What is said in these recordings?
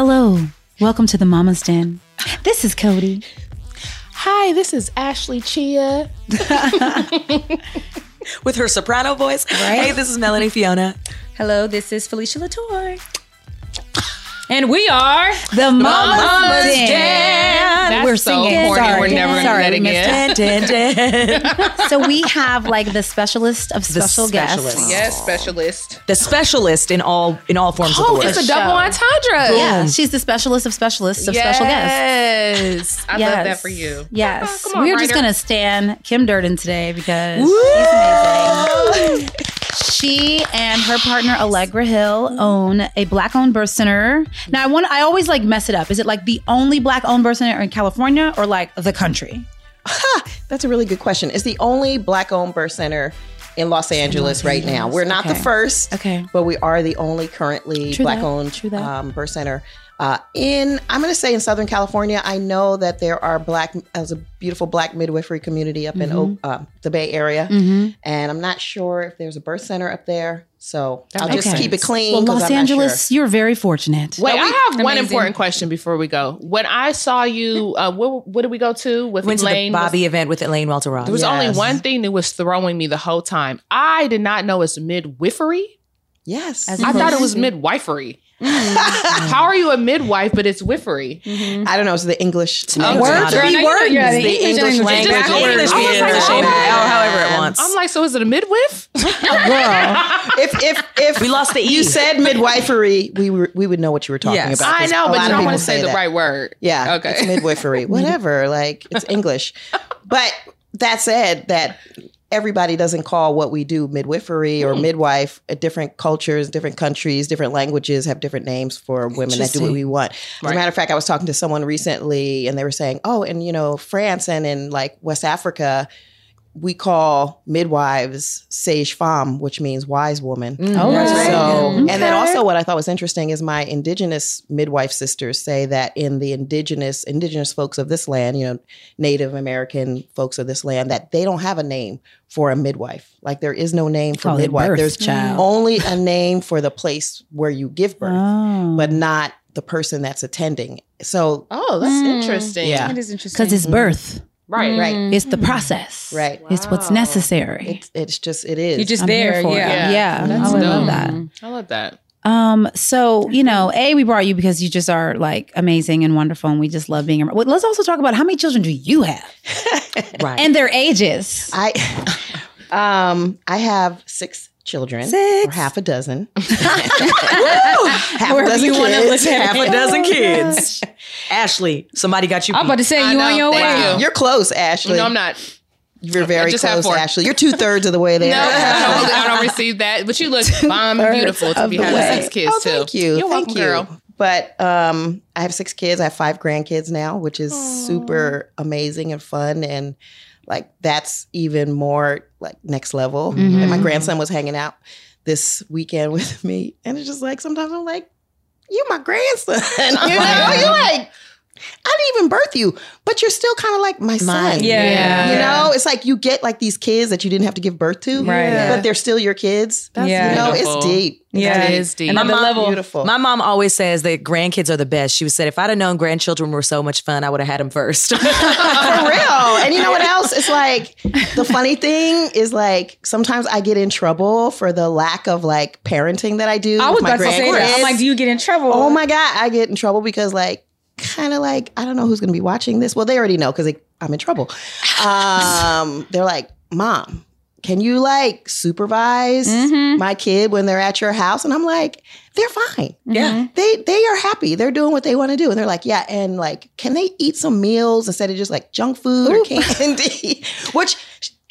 Hello. Welcome to the Mama's Den. This is Cody. Hi, this is Ashley Chea. With her soprano voice. Hey, this is Melanie Fiona. Hello, this is Felicia Latour. And we are The Mama's, Mama's Den. That's We're so singing. corny. Sorry. We're never gonna Sorry, do that we missed again. Dun, dun, dun. So we have like the specialist of special specialist. guests. Yes, specialist. the specialist in all in all forms Oh, of the oh, it's a double entendre. Yeah, she's the specialist of specialists of special guests. Yes. I love that for you. Yes. Come on, We're just going to stand Kim Durdin today because she's amazing. She and her partner Allegra Hill own a black owned birth center. Now I want I always like mess it up. Is it like the only black owned birth center in California or like the country? That's a really good question. It's the only black owned birth center in Los Angeles right now. We're not the first, Okay. but we are the only currently True black that. owned True that. um, birth center. Uh, in I'm going to say in Southern California, I know that there are black as a beautiful black midwifery community up in Mm-hmm. Oak, uh, the Bay Area, and I'm not sure if there's a birth center up there. So I'll just Okay. keep it clean. Well, 'cause Los I'm not Angeles, you're very fortunate. Wait, I have one important question before we go. When I saw you, uh, what, what did we go to with Went to the Elaine? Bobby event with Elaine Welteroth. there was only one thing that was throwing me the whole time. I did not know it's midwifery. Yes, As I thought it was midwifery. Mm-hmm. How are you a midwife, but it's wifery? Mm-hmm. I don't know. It's the English me, language. word be the word. Yeah, the English English language. language. English English I was is like, the oh, however it wants. I'm like, so is it a midwife? if if if We lost the E. you said midwifery, we were, we would know what you were talking Yes. about. I 'cause know, but lot you don't want to say the right word. Yeah, Okay. it's midwifery, whatever. like it's English. But that said, that everybody doesn't call what we do midwifery or midwife. Uh, Different cultures, different countries, different languages have different names for women that do what we want. As a matter of fact, I was talking to someone recently, and they were saying, "Oh, and you know, France and in like West Africa." We call midwives sage femme, which means wise woman. Mm. Oh, So, right. Mm-hmm. and then also what I thought was interesting is my indigenous midwife sisters say that in the indigenous indigenous folks of this land, you know, Native American folks of this land, that they don't have a name for a midwife. Like there is no name for oh, Call midwife. birth There's child. only a name for the place where you give birth, Oh. but not the person that's attending. So Oh, that's mm. interesting. Yeah. It is interesting. Because it's birth. Right. right, It's the process. Right. It's what's necessary. it's it's just it is. You're just I'm there. for it. Yeah. Yeah. That's I would love that. I love that. Um, so you know, a we brought you because you just are like amazing and wonderful, and we just love being around. Well, let's also talk about how many children do you have right. and their ages. I um I have six children, Six. or half a dozen, half a dozen you kids, look at half Half a a dozen kids. Ashley, somebody got you. I'm about to say I you know, on your way. you. You're close, Ashley. No, I'm not. You're very close. Ashley. You're two thirds of the way there. No, I don't, I don't receive that. But you look bomb and beautiful to of be having way. six kids oh, too. Thank you. You're thank welcome, you. girl. But um, I have six kids. I have five grandkids now, which is super amazing and fun. And like that's even more like next level. And my grandson was hanging out this weekend with me, and it's just like sometimes I'm like, "You my grandson," you know? You're like. I didn't even birth you, but you're still kind of like my son. Yeah. You know, it's like you get like these kids that you didn't have to give birth to, Right. But they're still your kids. That's Yeah. You know, beautiful. it's deep. It's Yeah. It deep. is deep. Another mom- level. Beautiful. My mom always says that grandkids are the best. She was said, if I'd have known grandchildren were so much fun, I would have had them first. For real. And you know what else? It's like the funny thing is like sometimes I get in trouble for the lack of like parenting that I do. I was with my about to say that. I'm grandkids. like, do you get in trouble? Oh my God, I get in trouble because like kind of like I don't know who's gonna be watching this. Well, they already know because I'm in trouble. Um, they're like, Mom, can you like supervise Mm-hmm. my kid when they're at your house? And I'm like, they're fine. yeah. They they are happy. They're doing what they want to do. And they're like, yeah. And like, can they eat some meals instead of just like junk food or candy? Which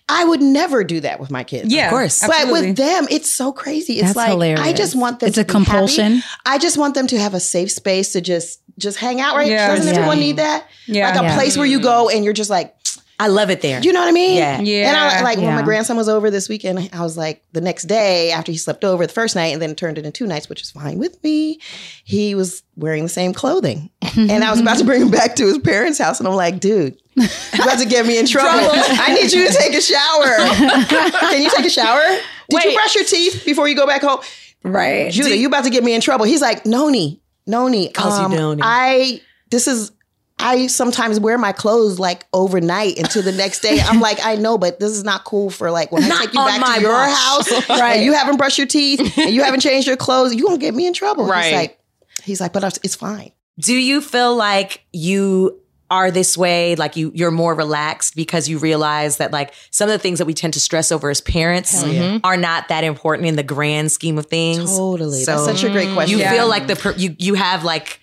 I would never do that with my kids. Yeah, Of course. But absolutely. with them, it's so crazy. It's That's like hilarious. I just want them It's to a be happy. compulsion. I just want them to have a safe space to just just hang out, right? Yeah. Doesn't Yeah. everyone need that? Yeah. Like a Yeah. place where you go and you're just like, I love it there. you know what I mean? Yeah. Yeah. And I like when my grandson was over this weekend, I was like, the next day after he slept over the first night and then turned it into two nights, which is fine with me, he was wearing the same clothing. and I was about to bring him back to his parents' house. And I'm like, dude, you're about to get me in trouble. I need you to take a shower. Can you take a shower? Did you brush your teeth before you go back home? right. Judah, you about to get me in trouble. He's like, Noni, Noni. Calls you um, Noni. I this is I sometimes wear my clothes like overnight until the next day. I'm like, I know, but this is not cool for like when I Not take you back to your house, right? And you haven't brushed your teeth and you haven't changed your clothes. You gonna get me in trouble. Right. He's like, he's like, but it's fine. Do you feel like you are this way, like you you're more relaxed because you realize that like some of the things that we tend to stress over as parents mm-hmm. are not that important in the grand scheme of things. Totally. So That's such a great question. you Yeah. feel like the per- you you have like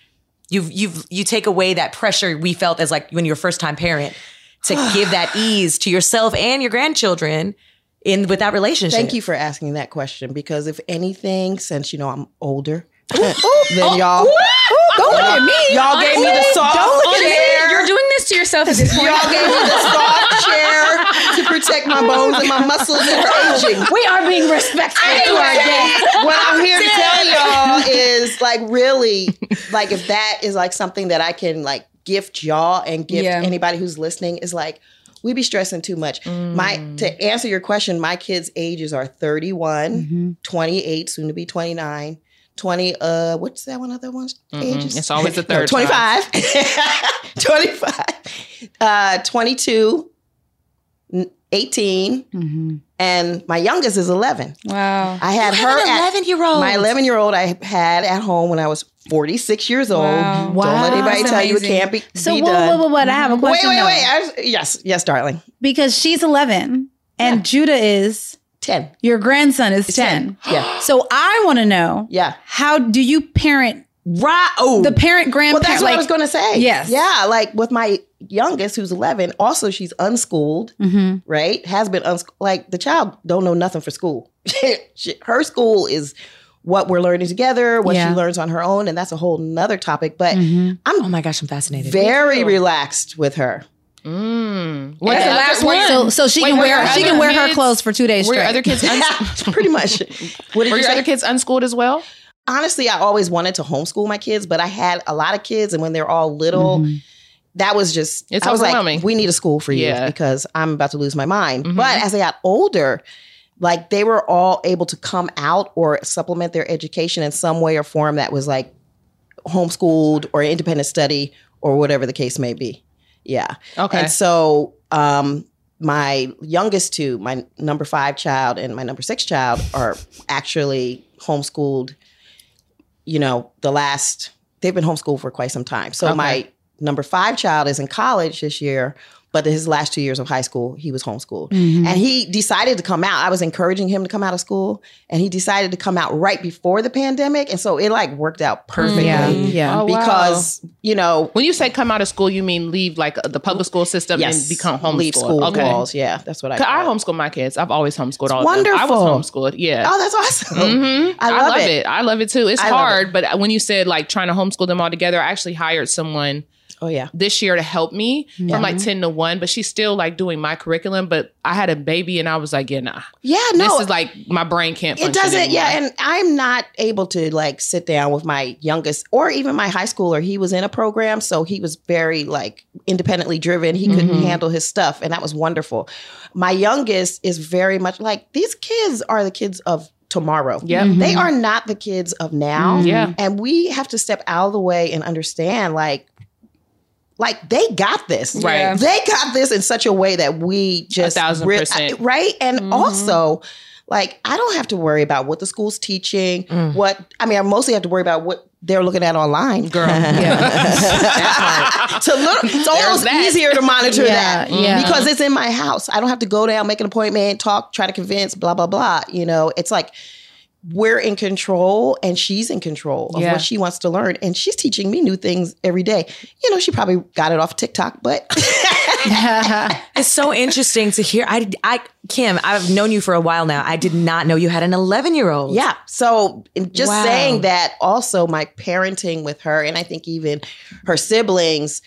you've you've you take away that pressure we felt as like when you're a first time parent to give that ease to yourself and your grandchildren in with that relationship. Thank you for asking that question because if anything, since you know I'm older than oh, y'all, Don't look at me. y'all gave me the soft Don't look at me. chair. You're doing this to yourself at this point. Y'all gave me the soft chair to protect my bones and my muscles are aging. we are being respectful to our guests. what I'm here to tell y'all is like really like if that is like something that I can like gift y'all and gift Yeah. anybody who's listening is like we be stressing too much. My mm. to answer your question, my kids' ages are 31, mm-hmm. 28, soon to be 29. 20 uh what's that one other one's ages? It's always the No, third 25. 25. Uh 22 n- 18 and my youngest is 11. Wow. I had You have her an 11 year old. my 11 year old I had at home when I was 46 years old. Wow. Don't let anybody That's tell you it can't be, So be whoa, done. whoa, whoa, whoa, I have a question. wait, though. wait. I, yes, yes, darling. Because she's 11 and Judah is 10. your grandson is 10. Yeah. So I want to know Yeah. how do you parent right. Oh, the parent Well, grandparent? that's what I was going to say. Yes. Yeah. Like with my youngest, who's 11, also she's unschooled, Mhm. right? Has been unschooled. Like the child don't know nothing for school. Her school is what we're learning together, what Yeah. she learns on her own. And that's a whole nother topic. But Mhm. I'm, oh my gosh, I'm fascinated. very relaxed with her. Mm. That's the last one. So, so she Wait, can wear she can wear her kids- clothes for two days Were your other kids uns- Pretty much. What did were you your say? other kids unschooled as well? honestly, I always wanted to homeschool my kids, but I had a lot of kids, and when they're all little, Mhm. that was just It's I was overwhelming. like, we need a school for you Yeah. because I'm about to lose my mind. Mhm. But as they got older, like they were all able to come out or supplement their education in some way or form that was like homeschooled or independent study or whatever the case may be. Yeah. Okay. And so um my youngest two, my number five child and my number six child, are actually homeschooled, you know, the last they've been homeschooled for quite some time. So Okay. my number five child is in college this year, but his last two years of high school, he was homeschooled. Mhm. And he decided to come out. I was encouraging him to come out of school, and he decided to come out right before the pandemic. And so it like worked out perfectly. Yeah, yeah. Oh, wow. Because, you know, when you say come out of school, you mean leave like the public school system yes, and become homeschooled. leave school okay. walls. Yeah, that's what I. 'Cause I call it. homeschool my kids. I've always homeschooled all of them. I wonderful. was homeschooled. Yeah. Oh, that's awesome. hmm I love it. I love it too. It's I love hard, but when you said like trying to homeschool them all together, I actually hired someone Oh yeah. this year to help me Yeah. from like 10 to 1, but she's still like doing my curriculum. But I had a baby and I was like, yeah, nah. Yeah, no. this is like my brain can't it doesn't, anymore. yeah, and I'm not able to like sit down with my youngest or even my high schooler. He was in a program, so he was very like independently driven. He couldn't Mhm. handle his stuff, and that was wonderful. My youngest is very much like these kids are the kids of tomorrow. Yep. Mhm. They are not the kids of now. Yeah. And we have to step out of the way and understand like like they got this. Right. Yeah. They got this in such a way that we just a thousand re- percent. right. And Mhm. also like I don't have to worry about what the school's teaching, Mm. what I mean, I mostly have to worry about what they're looking at online. Girl. Yeah. to look, it's almost that. easier to monitor Yeah, that yeah. because it's in my house. I don't have to go down, make an appointment, talk, try to convince, blah blah blah. You know, it's like we're in control and she's in control of Yeah. what she wants to learn, and she's teaching me new things every day. You know, she probably got it off TikTok, but It's so interesting to hear. I, I, Kim, I've known you for a while now. I did not know you had an 11 year old. Yeah. So just Wow. saying that, also my parenting with her, and I think even her siblings,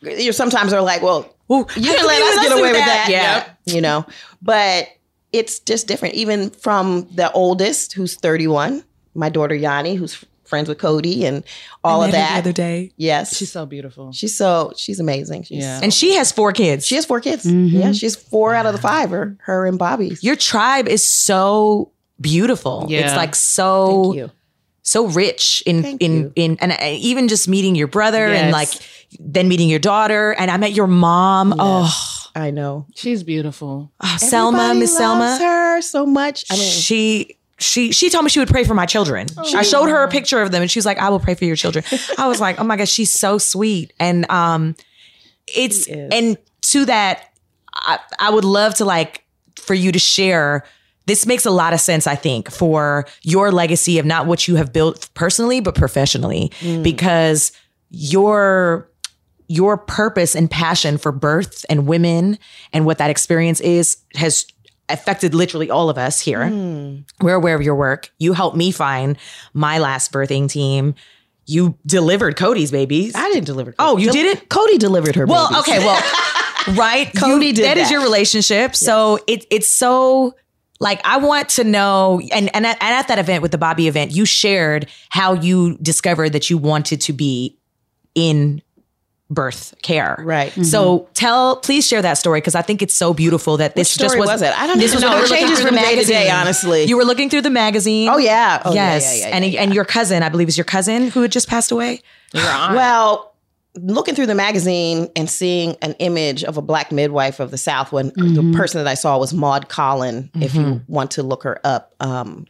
you know, sometimes are like, well, Ooh, you can let let's get away with that. Yeah. You know, but it's just different. Even from the oldest, who's 31, my daughter Yanni, who's friends with Cody and all I of that. The other day. Yes. She's so beautiful. She's so, she's amazing. She's, Yeah. And she has four kids. She has four kids. Mhm. Yeah. She's four out of the five are her and Bobby's. Your tribe is so beautiful. Yeah. It's like so Thank you. so rich in Thank in you. in and uh, even just meeting your brother and like then meeting your daughter and I met your mom. Oh, I know. She's beautiful. oh, Selma, Miss Selma. her so much. I mean, she she she told me she would pray for my children. Oh. I showed her a picture of them and she was like, I will pray for your children. I was like, oh my gosh, she's so sweet. And um it's and to that, I, I would love to like for you to share. This makes a lot of sense, I think, for your legacy of not what you have built personally, but professionally, Mm. because your your purpose and passion for birth and women and what that experience is has affected literally all of us here. Mm. We're aware of your work. You helped me find my last birthing team. You delivered Cody's babies. I didn't deliver. Oh, you Del- didn't? Cody delivered her. Well, babies. okay, well, right. Cody You- did That is your relationship. So it it's so like I want to know, and and at, and at that event with the Bobby event, you shared how you discovered that you wanted to be in birth care. Right. So mm-hmm. tell, please share that story because I think it's so beautiful that this story just was, was it? I don't this was know. when It we were looking changes from the day to day, magazine. honestly. You were looking through the magazine. Oh yeah. Oh, yes, yeah, yeah, and yeah, and yeah. your cousin, I believe, is your cousin who had just passed away. Well, looking through the magazine and seeing an image of a black midwife of the South, when mm-hmm. the person that I saw was Maude Callen. If you mm-hmm. want to look her up, um,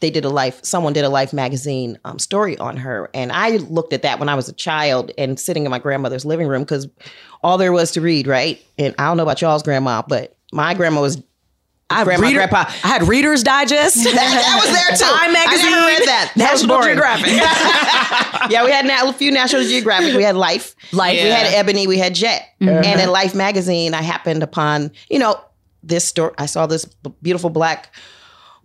they did a life. Someone did a Life magazine um, story on her, and I looked at that when I was a child and sitting in my grandmother's living room because all there was to read, right? And I don't know about y'all's grandma, but my grandma was. I had Reader- grandpa. I had Reader's Digest. That, that was there too. Time magazine. I never read that. That National. Geographic. yeah, we had na- a few National Geographic. We had Life. Life. We had Ebony. We had Jet. And in Life magazine, I happened upon you know this story. I saw this b- beautiful black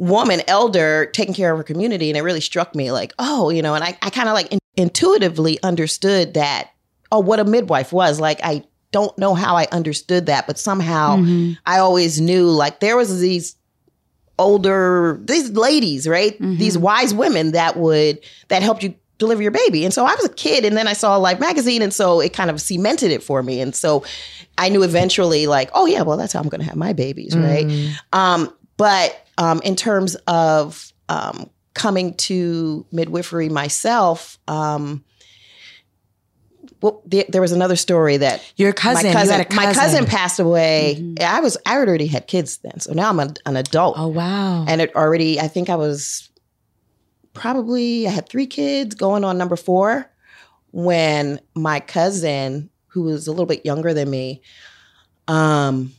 woman, elder, taking care of her community, and it really struck me like, oh, you know, and I, I kind of like in- intuitively understood that. Oh, what a midwife was like. I don't know how I understood that, but somehow mm-hmm. I always knew like there was these older these ladies, right? These mm-hmm. wise women that would that helped you deliver your baby. And so I was a kid and then I saw Life magazine and so it kind of cemented it for me. And so I knew eventually like, oh yeah, well that's how I'm going to have my babies, right? Mm-hmm. Um but um in terms of um coming to midwifery myself, um well, there, there was another story that Your cousin. my cousin, had a my cousin passed away. I was I already had kids then, so now I'm a, an adult, Oh wow. and it already. I think I was probably I had three kids going on number four when my cousin, who was a little bit younger than me, um,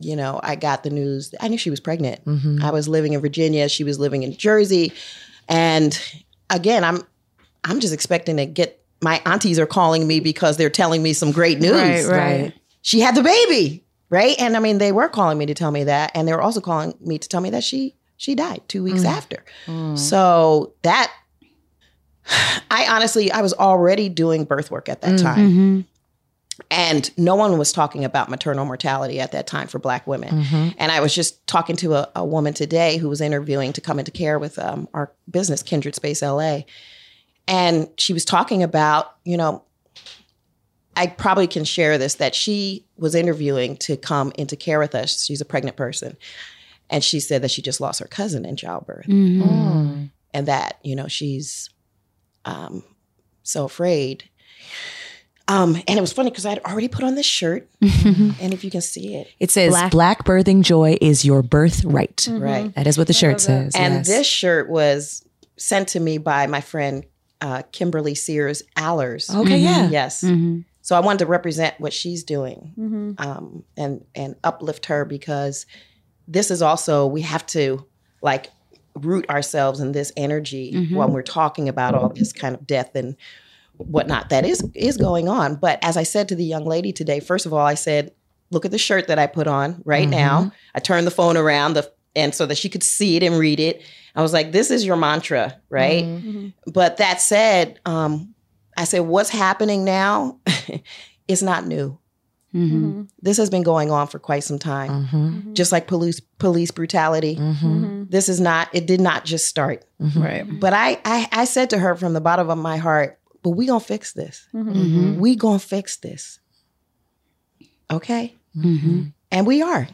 you know, I got the news. I knew she was pregnant. Mhm. I was living in Virginia. She was living in Jersey, and again, I'm I'm just expecting to get. My aunties are calling me because they're telling me some great news Right, right. she had the baby, right? And I mean, they were calling me to tell me that, and they were also calling me to tell me that she she died two weeks after. So that I honestly, I was already doing birth work at that time, Mm-hmm. And no one was talking about maternal mortality at that time for Black women. And I was just talking to a, a woman today who was interviewing to come into care with um, our business, Kindred Space LA. And she was talking about, you know, I probably can share this that she was interviewing to come into care with us. She's a pregnant person. And she said that she just lost her cousin in childbirth Mm-hmm. and that, you know, she's um, so afraid. Um, and it was funny because I had already put on this shirt. and if you can see it, It says Black- black, birthing joy is your birthright. right? That is what the shirt says. And yes. this shirt was sent to me by my friend uh, Kimberly Seals Allers. Okay, yeah. Yes. Mm-hmm. So I wanted to represent what she's doing um, and and uplift her because this is also we have to like root ourselves in this energy when we're talking about all this kind of death and whatnot that is is going on. But as I said to the young lady today, first of all, I said, look at the shirt that I put on right now. I turned the phone around the and so that she could see it and read it. I was like, this is your mantra, right? But that said, um, I said, what's happening now is not new. Mm-hmm. This has been going on for quite some time. Mhm. Just like police police brutality. Mhm. This is not, it did not just start. Right. But I, I I said to her from the bottom of my heart, but we gonna fix this. Mm-hmm. We gonna fix this. Okay? Mm-hmm. And we are.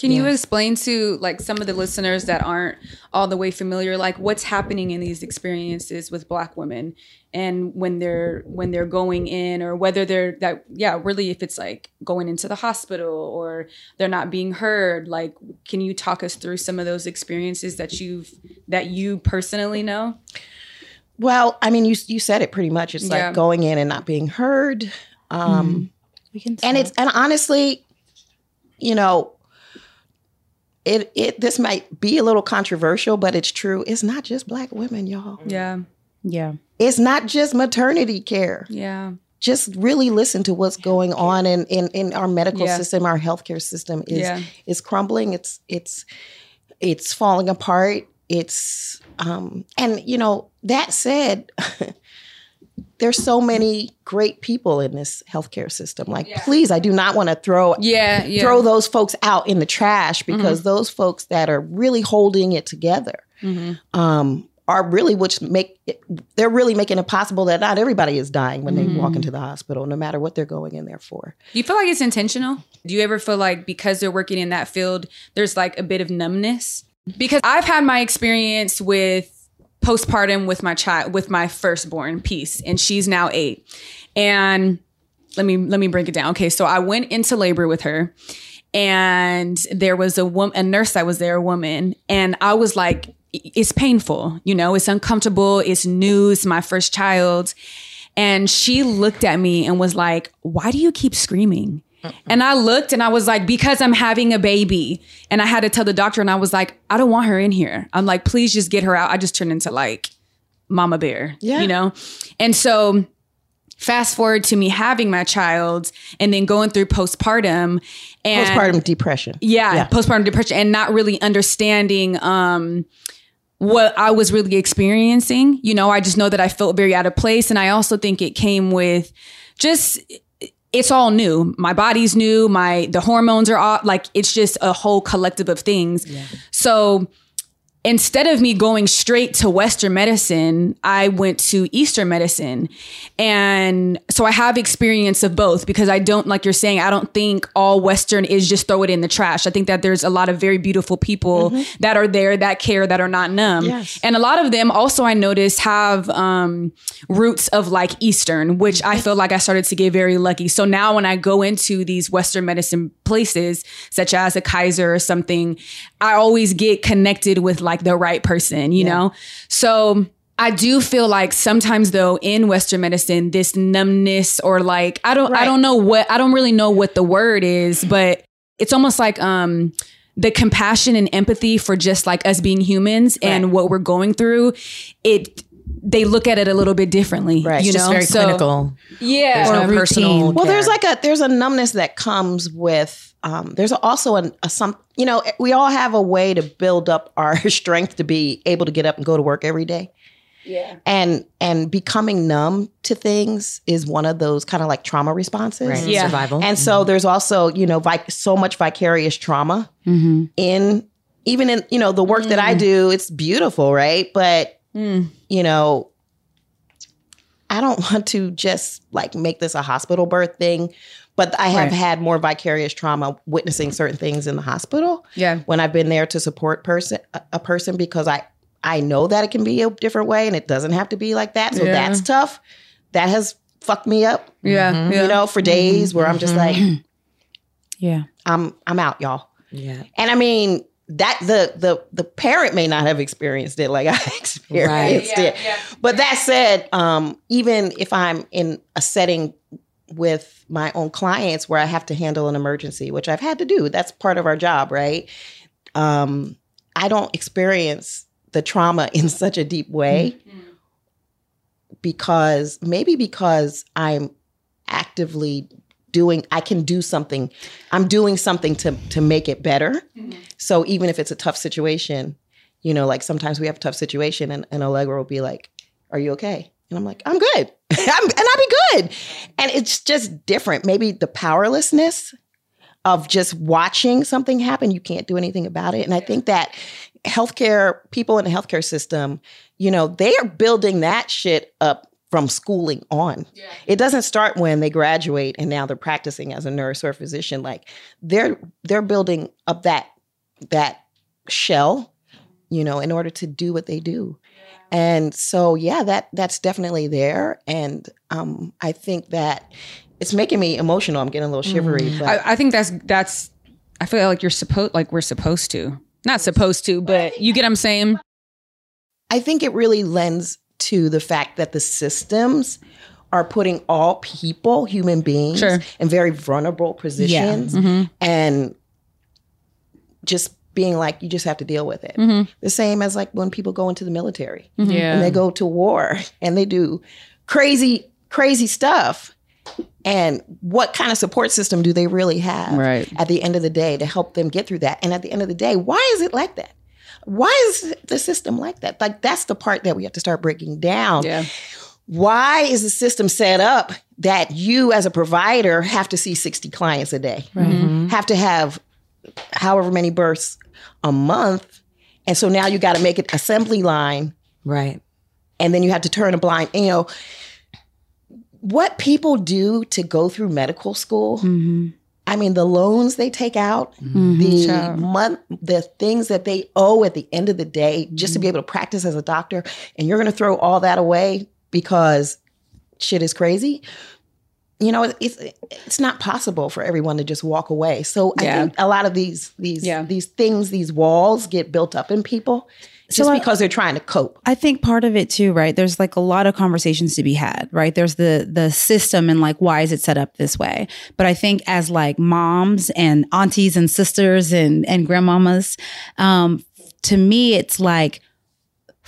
Can you explain to like some of the listeners that aren't all the way familiar, like what's happening in these experiences with Black women, and when they're when they're going in, or whether they're that yeah, really if it's like going into the hospital or they're not being heard. Like, can you talk us through some of those experiences that you've that you personally know? Well, I mean, you you said it pretty much. It's Yeah. like going in and not being heard. Um, We can and it's and honestly, you know, it it this might be a little controversial, but it's true. It's not just black women, y'all. Yeah, yeah. It's not just maternity care. yeah, Just really listen to what's going on in in, in our medical Yeah. system, our healthcare system is Yeah. is crumbling. It's it's it's falling apart. It's um and you know, that said, there's so many great people in this healthcare system. Like, please, I do not want to throw yeah, yeah. Mm-hmm. throw those folks out in the trash because those folks that are really holding it together um, are really which make it, they're really making it possible that not everybody is dying when they Mm-hmm. walk into the hospital, no matter what they're going in there for. Do you feel like it's intentional? Do you ever feel like because they're working in that field, there's like a bit of numbness? Because I've had my experience with postpartum with my child, with my firstborn piece, and she's now eight. And let me let me break it down. Okay, so I went into labor with her, and there was a woman, a nurse that was there, a woman, and I was like, it's painful, you know, it's uncomfortable, it's new, it's my first child. And she looked at me and was like, Why do you keep screaming? And I looked and I was like, Because I'm having a baby. And I had to tell the doctor, and I was like, I don't want her in here. I'm like, Please just get her out. I just turned into like Mama Bear, Yeah. you know? And so fast forward to me having my child and then going through postpartum and Postpartum depression. yeah, Yeah. postpartum depression and not really understanding um what I was really experiencing. You know, I just know that I felt very out of place and I also think it came with just it's all new. My body's new, my the hormones are all like it's just a whole collective of things. So instead of me going straight to Western medicine, I went to Eastern medicine. And so I have experience of both because I don't, like you're saying, I don't think all Western is just throw it in the trash. I think that there's a lot of very beautiful people that are there that care, that are not numb. Yes. And a lot of them also, I noticed, have um, roots of like Eastern, which I feel like I started to get very lucky. So now when I go into these Western medicine places, such as a Kaiser or something, I always get connected with like the right person, you know? So I do feel like sometimes though in Western medicine, this numbness or like, I don't, I don't know what, I don't really know what the word is, but it's almost like, um, the compassion and empathy for just like us being humans and what we're going through, it, they look at it a little bit differently, Right. you It's just know? very So- clinical. Yeah. There's no routine. personal. Well, there's like a there's a numbness that comes with um, there's also an, a some you know we all have a way to build up our strength to be able to get up and go to work every day. Yeah. And and becoming numb to things is one of those kind of like trauma responses. right. Yeah. survival. And so there's also, you know, vi- so much vicarious trauma Mm-hmm. in even in, you know, the work that I do, it's beautiful, right? But you know, I don't want to just like make this a hospital birth thing, but I have Right. had more vicarious trauma witnessing certain things in the hospital Yeah. when I've been there to support person a- a person because I I know that it can be a different way and it doesn't have to be like that. So Yeah. that's tough. That has fucked me up, Yeah. yeah. you know, for days where I'm just like Yeah. I'm I'm out, y'all. yeah. And I mean that the the the parent may not have experienced it like I experienced Right. it. But that said, um, even if I'm in a setting with my own clients where I have to handle an emergency, which I've had to do, that's part of our job, right? Um, I don't experience the trauma in such a deep way because maybe because I'm actively doing I can do something. I'm doing something to to make it better. So even if it's a tough situation, you know, like sometimes we have a tough situation and, and Allegra will be like, Are you okay? And I'm like, I'm good. I'm, and I'll be good. And it's just different. Maybe the powerlessness of just watching something happen, you can't do anything about it. And I think that healthcare people in the healthcare system, you know, they are building that shit up from schooling on. It doesn't start when they graduate and now they're practicing as a nurse or a physician. Like they're they're building up that that shell, you know, in order to do what they do. And so yeah, that that's definitely there. And um I think that it's making me emotional. I'm getting a little shivery. But I, I think that's that's. I feel like you're supposed like we're supposed to, not supposed to, but you get what I'm saying. I think it really lends to the fact that the systems are putting all people, human beings, Sure. in very vulnerable positions and just being like, you just have to deal with it. Mm-hmm. The same as like when people go into the military mm-hmm. Yeah. and they go to war and they do crazy, crazy stuff. And what kind of support system do they really have Right. at the end of the day to help them get through that? And at the end of the day, why is it like that? Why is the system like that? Like that's the part that we have to start breaking down. Yeah. Why is the system set up that you as a provider have to see 60 clients a day? Mm-hmm. Have to have however many births a month. And so now you got to make it assembly line. Right. and then you have to turn a blind you know what people do to go through medical school mm-hmm. i mean the loans they take out mm-hmm. the month the things that they owe at the end of the day just to be mm-hmm. able to practice as a doctor and you're going to throw all that away because shit is crazy you know it's it's not possible for everyone to just walk away so i Yeah. think a lot of these these Yeah. these things these walls get built up in people just I- because they're trying to cope I think part of it too, right? There's like a lot of conversations to be had, right? There's the the system and like why is it set up this way? But I think as like moms and aunties and sisters and and grandmamas, um, to me it's like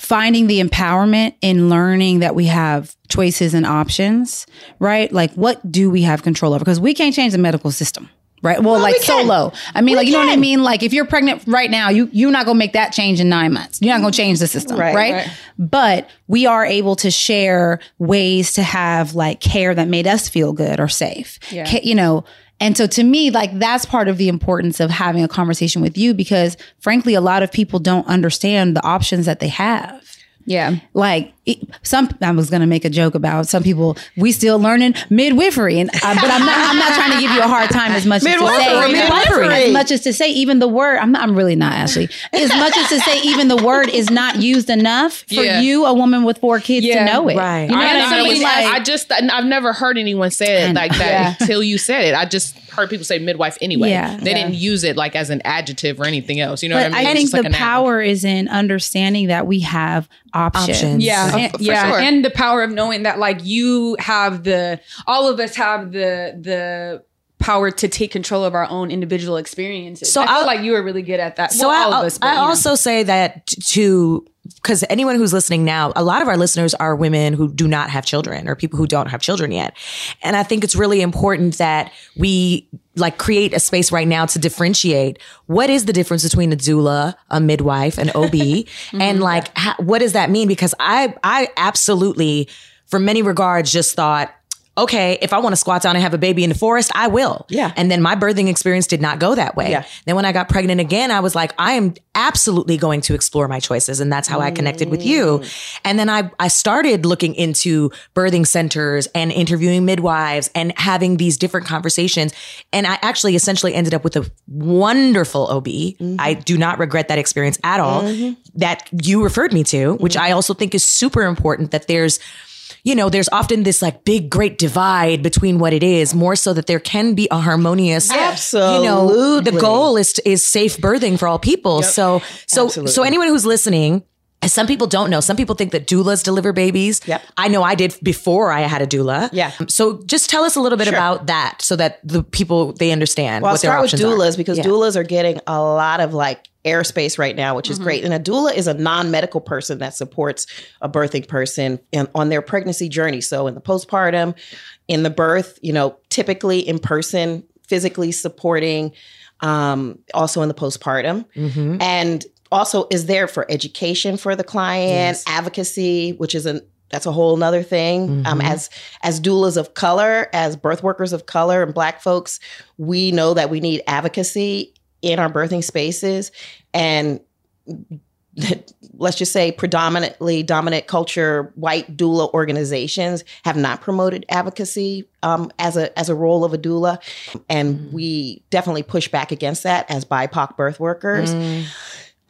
finding the empowerment in learning that we have choices and options, right? Like what do we have control over? Because we can't change the medical system. Right. Well, like we solo. I mean, We like you know what I mean. Like if you're pregnant right now, you you're not gonna make that change in nine months. You're not gonna change the system, Right, right? right. But we are able to share ways to have like care that made us feel good or safe. Yeah. You know, and so to me, like that's part of the importance of having a conversation with you because frankly, a lot of people don't understand the options that they have. Yeah. Like some, I was gonna make a joke about some people. We still learning midwifery, and uh, but I'm not. I'm not trying to give you a hard time as much as to say midwifery. as much as to say even the word. I'm not. I'm really not Ashley. As much as to say even the word is not used enough for Yeah. you, a woman with four kids, Yeah, to know it. right. You know I, what I I mean? mean, Like- I just I've never heard anyone say it like that until you said it. I just heard people say midwife anyway. Yeah. they didn't use it like as an adjective or anything else. You know but what I mean? I It's think just like the noun. power is in understanding that we have options. Options. Yeah, Of- and, for yeah, sure. and the power of knowing that like you have the all of us have the the power to take control of our own individual experiences. So So I feel I'll- like you were really good at that. So well, all I, of us. But, I you know. also say that to because anyone who's listening now, a lot of our listeners are women who do not have children or people who don't have children yet, and I think it's really important that we like create a space right now to differentiate what is the difference between a doula, a midwife, an OB, mm-hmm. and like ha- what does that mean? Because I I absolutely, for many regards, just thought. Okay, if I want to squat down and have a baby in the forest, I will. Yeah. And then my birthing experience did not go that way. Yeah. Then when I got pregnant again, I was like, I am absolutely going to explore my choices. And that's how I connected with you. Mm. And then I, I started looking into birthing centers and interviewing midwives and having these different conversations. And I actually essentially ended up with a wonderful OB. I mm-hmm. do not regret that experience at all mm-hmm. that you referred me to, which mm-hmm. I also think is super important that there's you know, there's often this like big, great divide between what it is, more so that there can be a harmonious, Absolutely. you know, the goal is to, is safe birthing for all people. So, so, so Absolutely. anyone who's listening, some people don't know, some people think that doulas deliver babies. Yep. I know I did before I had a doula. Yeah. So just tell us a little bit Sure. about that so that the people, they understand Well, I'll their start with options are. doulas because Yeah. doulas are getting a lot of like airspace right now, which is great. And a doula is a non-medical person that supports a birthing person in, on their pregnancy journey. So in the postpartum, in the birth, you know, typically in person, physically supporting, um, also in the postpartum, Mm-hmm. and also is there for education for the client, advocacy, which is an that's a whole nother thing. Um, as as doulas of color, as birth workers of color and Black folks, we know that we need advocacy in our birthing spaces, and let's just say predominantly dominant culture white doula organizations have not promoted advocacy um, as a as a role of a doula. And we definitely push back against that as bipoc birth workers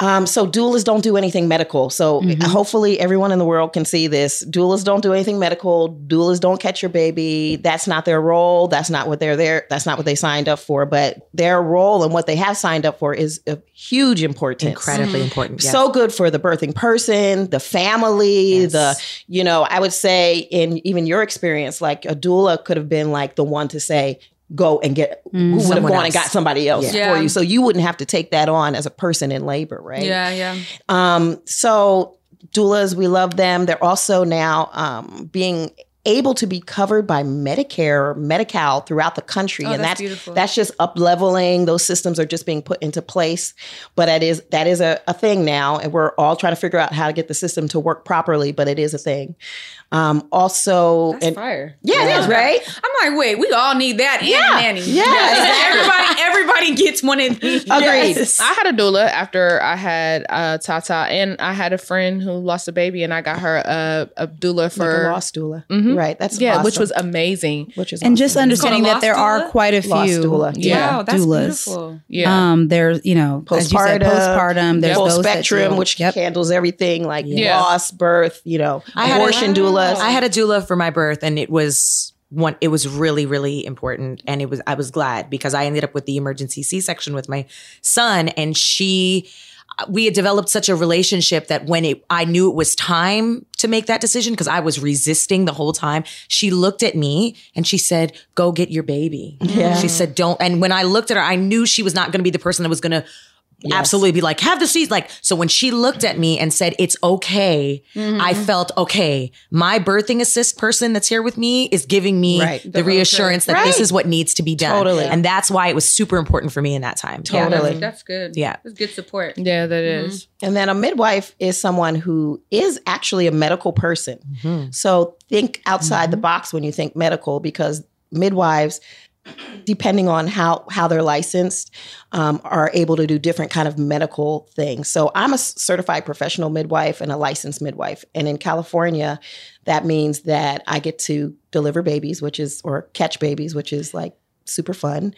um, so doulas don't do anything medical. So hopefully everyone in the world can see this. Doulas don't do anything medical. Doulas don't catch your baby. That's not their role. That's not what they're there. That's not what they signed up for. But their role and what they have signed up for is of huge importance. Incredibly important. yes. So good for the birthing person, the family, Yes. the, you know, I would say in even your experience, like a doula could have been like the one to say, go and get who would have gone and got somebody else Yeah. for you. So you wouldn't have to take that on as a person in labor, right? Yeah, yeah. Um, so doulas, we love them. They're also now um, being able to be covered by Medicare or Medi-Cal throughout the country, Oh, and that's that's that's just up leveling. Those systems are just being put into place, but that is that is a, a thing now, and we're all trying to figure out how to get the system to work properly. But it is a thing. Um, also, That's and fire. yeah, it is right. I'm like, wait, we all need that and Yeah. a nanny. Yeah, everybody, everybody gets one of these. Agreed. I had a doula after I had uh, Tata, and I had a friend who lost a baby, and I got her a, a doula Like for a lost doula, Mhm. right? That's yeah, which was amazing. which is and just understanding that there lost are quite a Lost few doula. Yeah. Wow, that's doulas. beautiful. Yeah, Um, there's you know as you said, postpartum, postpartum. There's full those spectrum, do- which yep. handles everything like Yeah. loss, birth, you know, I had a- doulas. I had a doula for my birth, and it was one. It was really, really important, and it was. I was glad because I ended up with the emergency C section with my son, and she. We had developed such a relationship that when it, I knew it was time to make that decision because I was resisting the whole time. She looked at me and she said, "Go get your baby." Yeah. She said, "Don't." And when I looked at her, I knew she was not going to be the person that was going to absolutely be like, have the seeds. Like, so when she looked at me and said, it's okay, I mm-hmm. felt, okay, my birthing assist person that's here with me is giving me Right. the, reassurance that this is what needs to be done. Totally. And that's why it was super important for me in that time. Yeah. Totally. That's good. Yeah. That's good support. yeah, that is. Mm-hmm. And then a midwife is someone who is actually a medical person. Mm-hmm. So think outside the box when you think medical, because midwives, depending on how how they're licensed, um, are able to do different kind of medical things. So I'm a certified professional midwife and a licensed midwife, and in California, that means that I get to deliver babies, which is or catch babies, which is like super fun.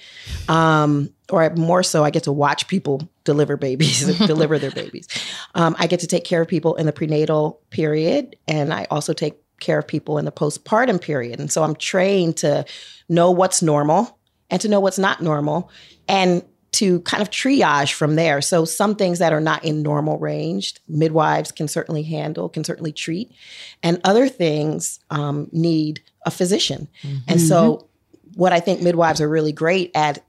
Um, or more so, I get to watch people deliver babies, deliver their babies. Um, I get to take care of people in the prenatal period, and I also take care of people in the postpartum period. And so I'm trained to know what's normal and to know what's not normal and to kind of triage from there. So some things that are not in normal range, midwives can certainly handle, can certainly treat, and other things um, need a physician. And so what I think midwives are really great at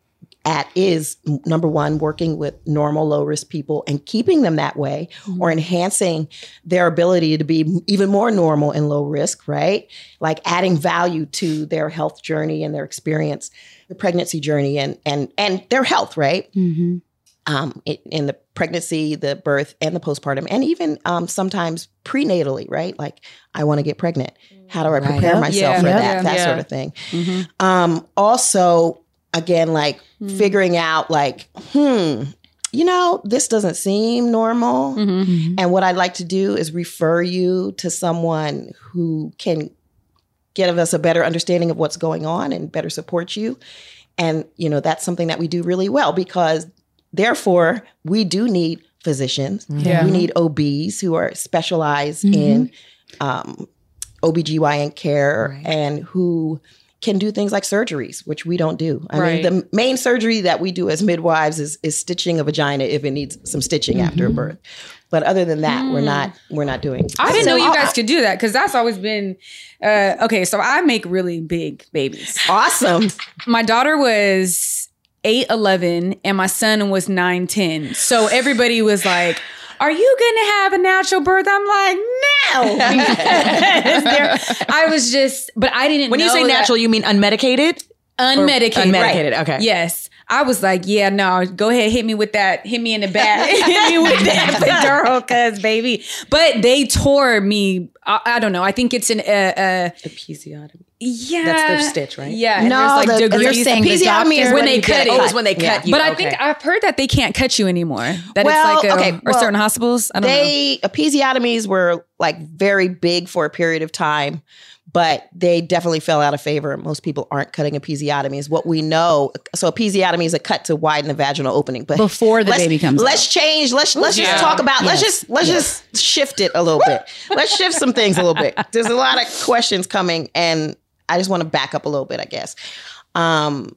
at is number one working with normal low risk people and keeping them that way or enhancing their ability to be even more normal and low risk right like adding value to their health journey and their experience the pregnancy journey and and and their health right Mhm. um, in, in the pregnancy, the birth, and the postpartum, and even um, sometimes prenatally, right? Like, I want to get pregnant. How do I prepare Yep. myself Yeah. for Yeah. that? That Yeah. sort of thing. Mm-hmm. Um, also, again, like figuring out, like, hmm, you know, this doesn't seem normal. Mm-hmm. And what I'd like to do is refer you to someone who can give us a better understanding of what's going on and better support you. And, you know, that's something that we do really well because therefore we do need physicians. Yeah. We need OBs who are specialized in um, OBGYN care Right. and who can do things like surgeries, which we don't do. I Right. mean, the main surgery that we do as midwives is, is stitching a vagina if it needs some stitching after a birth. But other than that, we're not we're not doing. I didn't know So you I- guys could do that because that's always been uh, okay. So I make really big babies. Awesome. My daughter was 8, 11, and my son was 9, 10. So everybody was like, Are you gonna have a natural birth? I'm like, No. There- I was just, but I didn't When you say that- natural, you mean unmedicated? unmedicated. unmedicated, right. okay. Yes. I was like, yeah, no, go ahead, hit me with that, hit me in the back, hit me with that epidural, cause baby. But they tore me. I, I don't know. I think it's an uh, uh, Episiotomy. Yeah, That's their stitch, right? Yeah, No, there's like the- degrees. You're saying the episiotomy is doctor- when they you get cut it. Oh, it's when they cut Yeah. you. But I think I've heard that they can't cut you anymore. That Well, it's like a, okay, or well, certain hospitals. I don't know. they episiotomies were like very big for a period of time but they definitely fell out of favor. Most people aren't cutting episiotomies what we know. So episiotomy is a cut to widen the vaginal opening but Before the baby comes let's change let's let's Yeah. just talk about let's just let's just shift it a little bit. Let's shift some things a little bit. There's a lot of questions coming and i just want to back up a little bit i guess. Um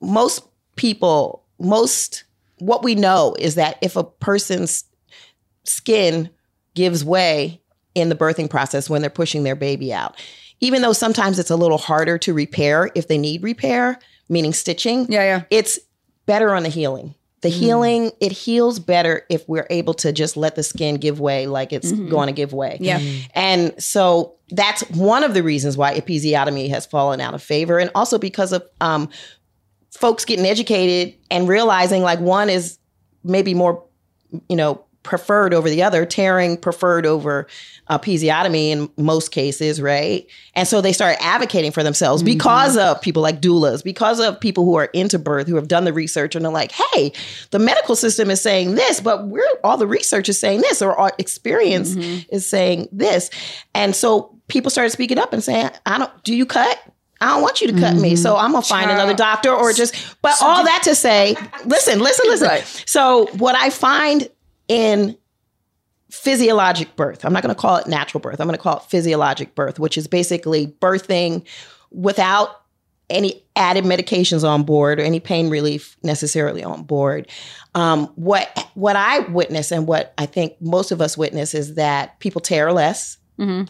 most people most what we know is that if a person's skin gives way in the birthing process when they're pushing their baby out. Even though sometimes it's a little harder to repair if they need repair, meaning stitching, yeah, yeah. it's better on the healing. The mm-hmm. healing, it heals better if we're able to just let the skin give way like it's mm-hmm. going to give way. Yeah. Mm-hmm. And so that's one of the reasons why episiotomy has fallen out of favor. And also because of um, folks getting educated and realizing like one is maybe more, you know, preferred over the other, tearing preferred over uh, episiotomy in most cases, right? And so they started advocating for themselves mm-hmm. because of people like doulas, because of people who are into birth, who have done the research and are like, hey, the medical system is saying this, but we're all the research is saying this, or our experience mm-hmm. is saying this. And so people started speaking up and saying, I don't, do you cut? I don't want you to cut me. Mm-hmm. So I'm gonna find another doctor or just but all that to say, listen, listen, listen. So what I find in physiologic birth, I'm not gonna call it natural birth, I'm gonna call it physiologic birth, which is basically birthing without any added medications on board or any pain relief necessarily on board. Um, what what I witness and what I think most of us witness is that people tear less.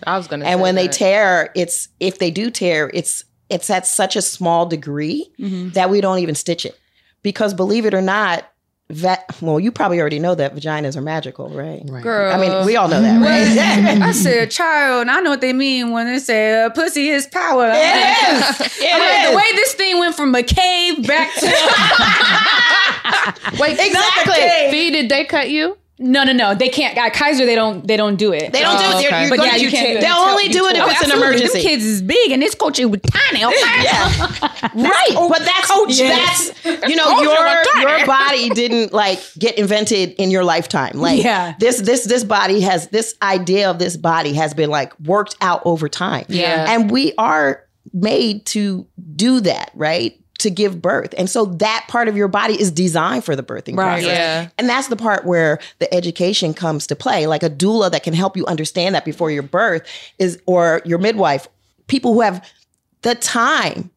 I was gonna. and say when they tear it's if they do tear it's it's at such a small degree that we don't even stitch it. Because believe it or not that well you probably already know that vaginas are magical right, Right. Girl. i mean we all know that right I said, child, and I know what they mean when they say uh, pussy is power. it is it I'm like, is. the way this thing went from a cave back to Wait, exactly Fee, did they cut you? No, no, no. They can't. At Kaiser, they don't. They don't do it. they don't do Oh, it You're- you're But yeah, you can't do it. they'll only do it if Oh, it's an emergency Them kids is big, and this coach is tiny. Okay. right but that's that's you know your your body didn't like get invented in your lifetime like Yeah. this this this body has this idea of this body has been like worked out over time Yeah. and we are made to do that right to give birth and so that part of your body is designed for the birthing Right. process Yeah. and that's the part where the education comes to play. Like a doula that can help you understand that before your birth is, or your midwife, people who have the time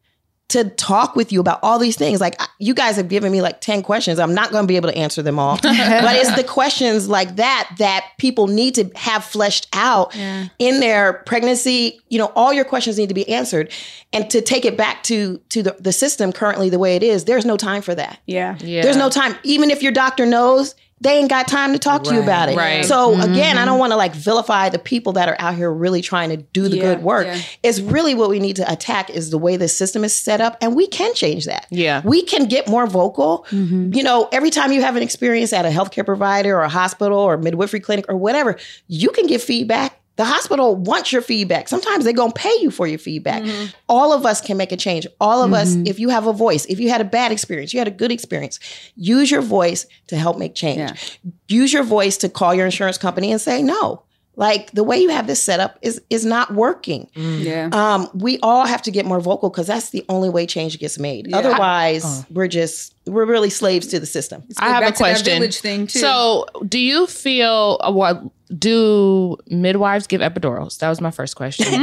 to talk with you about all these things. Like you guys have given me like 10 questions. I'm not going to be able to answer them all. but it's the questions like that that people need to have fleshed out in their pregnancy. You know, all your questions need to be answered. And to take it back to to the, the system currently the way it is, there's no time for that. Yeah. Yeah. There's no time. Even if your doctor knows, they ain't got time to talk to you about it. Right. So mm-hmm. again, I don't want to like vilify the people that are out here really trying to do the Yeah, good work. yeah. It's really what we need to attack is the way the system is set up, and we can change that. Yeah. we can get more vocal. Mm-hmm. You know, every time you have an experience at a healthcare provider or a hospital or midwifery clinic or whatever, you can give feedback. The hospital wants your feedback. Sometimes they're going to pay you for your feedback. Mm-hmm. All of us can make a change. All of us, mm-hmm. if you have a voice, if you had a bad experience, you had a good experience, use your voice to help make change. Yeah. Use your voice to call your insurance company and say, no, like the way you have this set up is, is not working. Yeah. Um, we all have to get more vocal because that's the only way change gets made. Otherwise, we're just, we're really slaves to the system. I have back a to that question. village thing, too. So, do you feel uh, what? Do midwives give epidurals? That was my first question.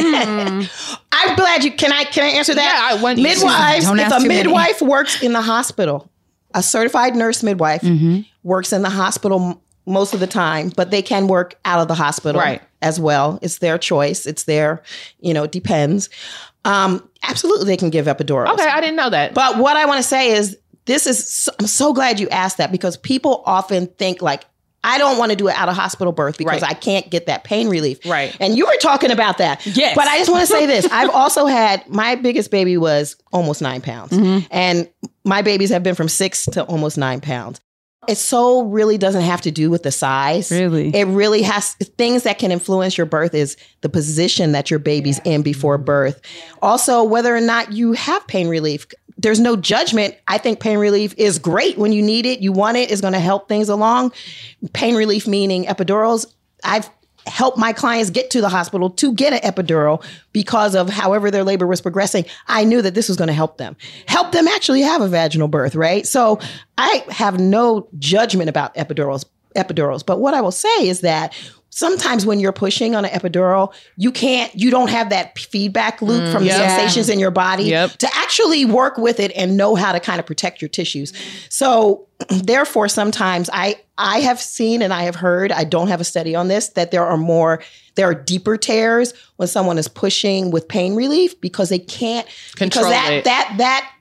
I'm glad you can I can I answer that? Yeah, I went- midwives. Don't if a too many. midwife works in the hospital, a certified nurse midwife Mm-hmm. works in the hospital m- most of the time, but they can work out of the hospital Right. as well. It's their choice. It's their, you know, it depends. Um, absolutely, they can give epidurals. okay, I didn't know that. But what I want to say is, this is. So, I'm so glad you asked that because people often think like. I don't want to do it out of hospital birth because Right. I can't get that pain relief. Right. And you were talking about that. Yes. But I just want to say this. I've also had my biggest baby was almost nine pounds. Mm-hmm. And my babies have been from six to almost nine pounds. It so really doesn't have to do with the size. Really? It really has things that can influence your birth is the position that your baby's in before birth. Also, whether or not you have pain relief. There's no judgment. I think pain relief is great when you need it, you want it, it, is going to help things along. Pain relief meaning epidurals. I've helped my clients get to the hospital to get an epidural because of however their labor was progressing. I knew that this was going to help them, help them actually have a vaginal birth, right? So I have no judgment about epidurals, epidurals. But what I will say is that sometimes when you're pushing on an epidural, you can't, you don't have that feedback loop mm, from the sensations in your body Yep. to actually work with it and know how to kind of protect your tissues. So therefore, sometimes I I have seen and I have heard, I don't have a study on this, that there are more, there are deeper tears when someone is pushing with pain relief because they can't Control because that it. that that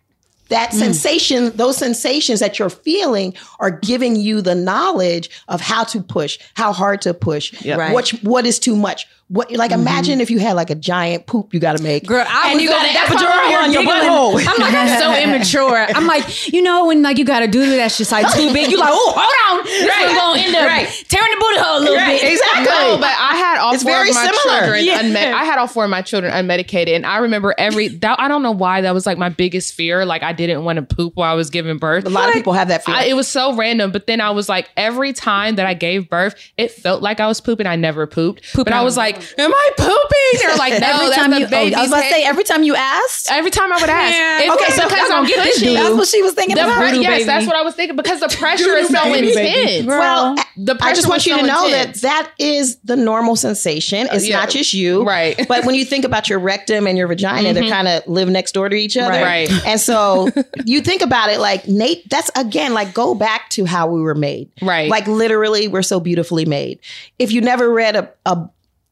that mm. sensation, those sensations that you're feeling are giving you the knowledge of how to push, how hard to push, Yep. Right. what what is too much. What like mm-hmm. imagine if you had like a giant poop you got to make, Girl, I and was you got over- an that's why I'm epidural on your butthole. I'm like, I'm so immature. I'm like, you know, when like you got to do that's just like too big, you like, oh, hold on, this Right. gonna end up Right. tearing the booty hole a little Right, bit. exactly. No, but I had all It's four very of my similar. children Yeah. unmed- I had all four of my children unmedicated, and I remember every. That, I don't know why that was like my biggest fear. Like I didn't want to poop while I was giving birth. A lot of people have that feeling. I, it was so random, but then I was like, every time that I gave birth, it felt like I was pooping. I never pooped, but I was like, "Am I pooping?" They're like, "No, every that's time the you, oh, I was about to say, every time you asked, Every time I would ask, Yeah. Okay, so because y'all I'm gonna get this that's what she was thinking The about. pre- yes, baby. that's what I was thinking because the pressure is so baby, intense. well, The I just want was you to know intense. that that is the normal sensation. It's yeah. not just you, Right. But when you think about your rectum and your vagina, they mm-hmm. kind of live next door to each other, Right. And so you think about it like Nate. That's again like go back to how we were made, Right. Like literally, we're so beautifully made. If you never read a, a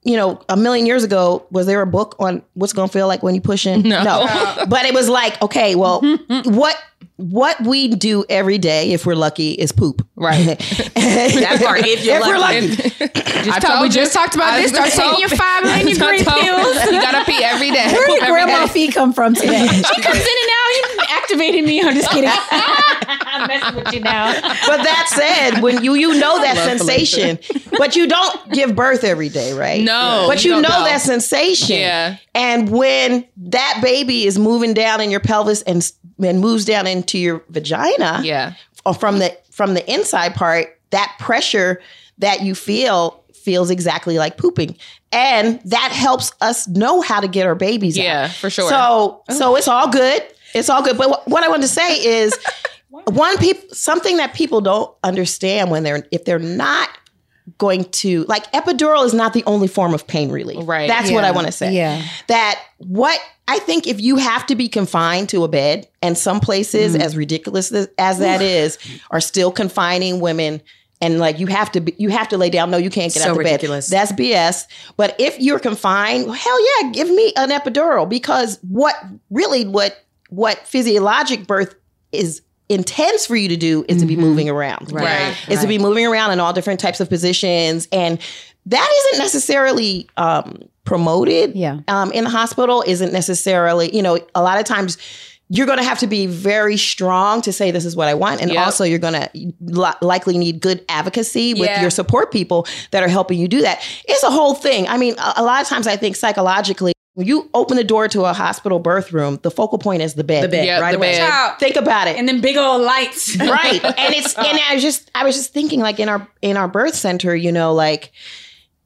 you know, a million years ago, was there a book on what's to feel like when you push in? No. But it was like, okay, well, what what we do every day, if we're lucky, is poop. Right. That part, if you're we're lucky. I talk- we told just you. talked about I this. Start taking your five I million green pills. You gotta pee every day. Where did grandma day. feet come from today? She comes in and out. You activated me. I'm just kidding. I'm messing with you now. but that said, when you you know that love sensation, but you don't give birth every day, right? No, but you you, know, know. that sensation. Yeah. And when that baby is moving down in your pelvis and and moves down into your vagina, Yeah. or from the from the inside part, that pressure that you feel feels exactly like pooping. And that helps us know how to get our babies out. Yeah, for sure. So so it's all good. It's all good. But wh- what I want to say is one people something that people don't understand when they're if they're not going to like epidural is not the only form of pain relief. Right. That's what I want to say. Yeah. That what I think if you have to be confined to a bed, and some places, Mm-hmm. as ridiculous as, as that is, are still confining women. And like you have to be, you have to lay down. No, you can't get So out the ridiculous. bed. That's BS. But if you're confined, well, hell yeah, give me an epidural because what really what what physiologic birth is intends for you to do is to be moving around. Right. Is to be moving around in all different types of positions. And that isn't necessarily um, promoted Yeah. um, in the hospital, isn't necessarily, you know, a lot of times you're going to have to be very strong to say this is what I want. And Yep. also you're going to li- likely need good advocacy with Yeah. your support people that are helping you do that. It's a whole thing. I mean, a, a lot of times I think psychologically, when you open the door to a hospital birth room, the focal point is the bed. The bed, Yeah, right the away. bed. Think about it And then big old lights. right and it's and i was just i was just thinking like in our in our birth center you know like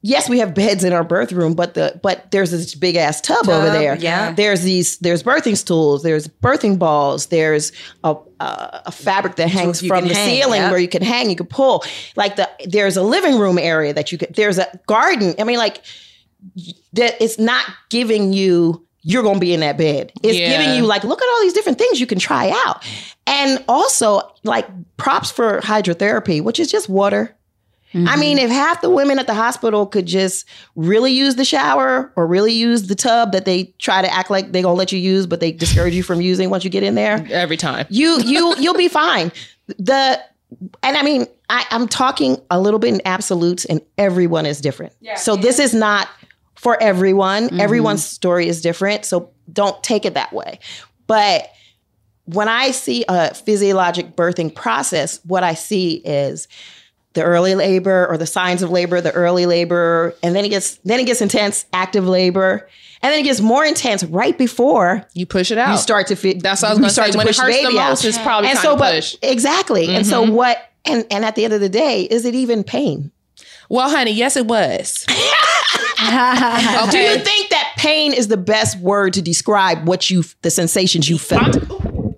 yes we have beds in our birth room but the but there's this big ass tub, over there yeah. there's these there's birthing stools there's birthing balls there's a a, a fabric that hangs you from the hang, ceiling yeah. where you can hang you can pull like the there's a living room area that you could there's a garden i mean like that it's not giving you you're going to be in that bed. It's Yeah. giving you like look at all these different things you can try out. And also like props for hydrotherapy, which is just water. I mean, if half the women at the hospital could just really use the shower or really use the tub that they try to act like they're going to let you use but they discourage you from using once you get in there, Every time. you you you'll be fine. The and I mean, I, I'm talking a little bit in absolutes, and everyone is different. Yeah. so this is not for everyone. Mm-hmm. Everyone's story is different. So don't take it that way. But when I see a physiologic birthing process, what I see is the early labor or the signs of labor, the early labor, and then it gets then it gets intense, active labor, and then it gets more intense right before you push it out. you start to feel. That's what I was going to say. When it hurts the most, it's probably and time so, to but push. exactly. And so mm-hmm. what? And and at the end of the day, is it even pain? Well, honey, yes, it was. Do you think that pain is the best word to describe what you the sensations you felt?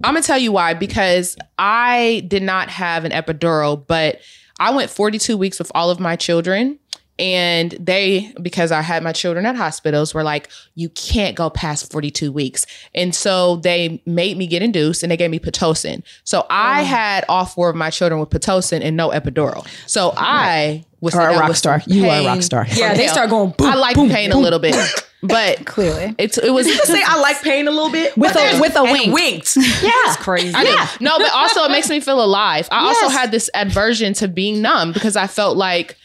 I'm gonna tell you why because I did not have an epidural, but I went 42 weeks with all of my children. And they, because I had my children at hospitals, were like, you can't go past 42 weeks. And so they made me get induced and they gave me Pitocin. So I oh. had all four of my children with Pitocin and no epidural. So I was Or a rock star. some You are a pain rock star. Yeah, they hell. start going boom, I like pain a little bit, but Clearly. it's it was Say I like pain a little bit With a with a and wink. winked. Yeah, crazy. I do. No, but also it makes me feel alive. I also had this aversion to being numb because I felt like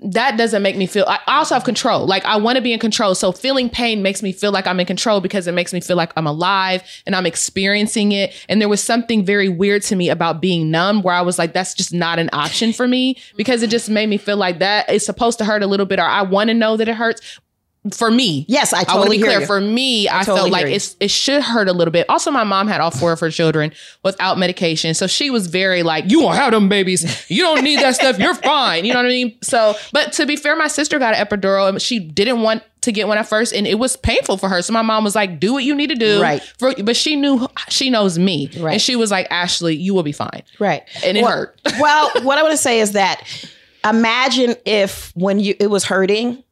that doesn't make me feel I also have control. Like I want to be in control. So feeling pain makes me feel like I'm in control because it makes me feel like I'm alive and I'm experiencing it. And there was something very weird to me about being numb where I was like, that's just not an option for me because it just made me feel like that is supposed to hurt a little bit or I want to know that it hurts. For me, Yes, I I want to totally be clear. you. For me, I, totally felt like it's it should hurt a little bit. Also, my mom had all four of her children without medication, so she was very like, "You won't have them babies. You don't need that stuff. You're fine." You know what I mean? So, but to be fair, my sister got an epidural, and she didn't want to get one at first, and it was painful for her. So my mom was like, "Do what you need to do." Right. For, but she knew she knows me, Right. and she was like, "Ashley, you will be fine." right. And it well, hurt. well, what I want to say is that imagine if when you it was hurting,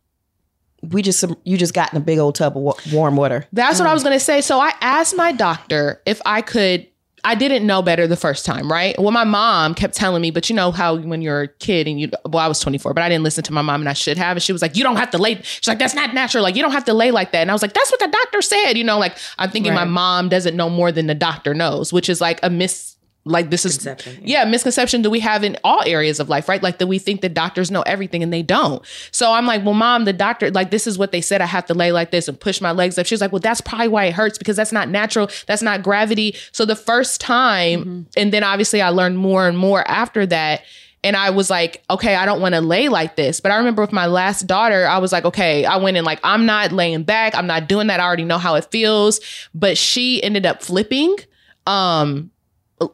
we just you just got in a big old tub of warm water. That's what I mm. was going to say. So I asked my doctor if I could. I didn't know better the first time, right? Well, my mom kept telling me, but you know how when you're a kid and you, well, I was 24, but I didn't listen to my mom and I should have. And she was like, you don't have to lay. She's like, that's not natural. Like, you don't have to lay like that. And I was like, that's what the doctor said. You know, like I'm thinking my mom doesn't know more than the doctor knows, which is like a miss. Like this is Conception, yeah. misconception that we have in all areas of life, right? Like that we think that doctors know everything and they don't. So I'm like, well, mom, the doctor, like this is what they said. I have to lay like this and push my legs up. She's like, well, that's probably why it hurts because that's not natural. That's not gravity. So the first time, and then obviously I learned more and more after that. And I was like, okay, I don't want to lay like this. But I remember with my last daughter, I was like, okay, I went in like, I'm not laying back. I'm not doing that. I already know how it feels. But she ended up flipping. Um,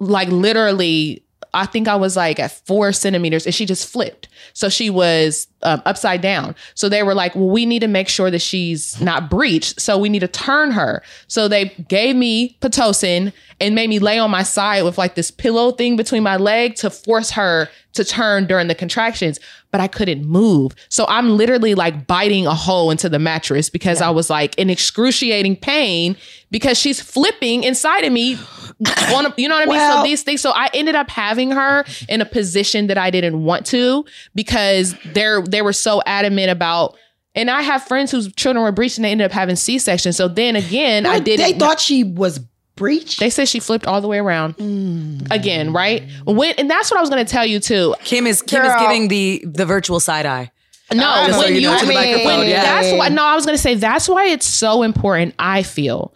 like literally I think I was like at four centimeters and she just flipped. So she was um, upside down. So they were like, well, we need to make sure that she's not breached. So we need to turn her. So they gave me Pitocin and made me lay on my side with like this pillow thing between my leg to force her to turn during the contractions. But I couldn't move. So I'm literally like biting a hole into the mattress because I was like in excruciating pain because she's flipping inside of me on a, you know what I mean? Well- so these things. So I ended up having her in a position that I didn't want to because they're they were so adamant about. And I have friends whose children were breached and they ended up having C sections. So then again, I didn't. They thought she was breached. they said she flipped all the way around Mm. again, right? When and that's what I was going to tell you too. Kim is Kim Girl. is giving the the virtual side eye. No, Just so when you you, know, to mean, microphone. Yeah. that's why. No, I was going to say that's why it's so important. I feel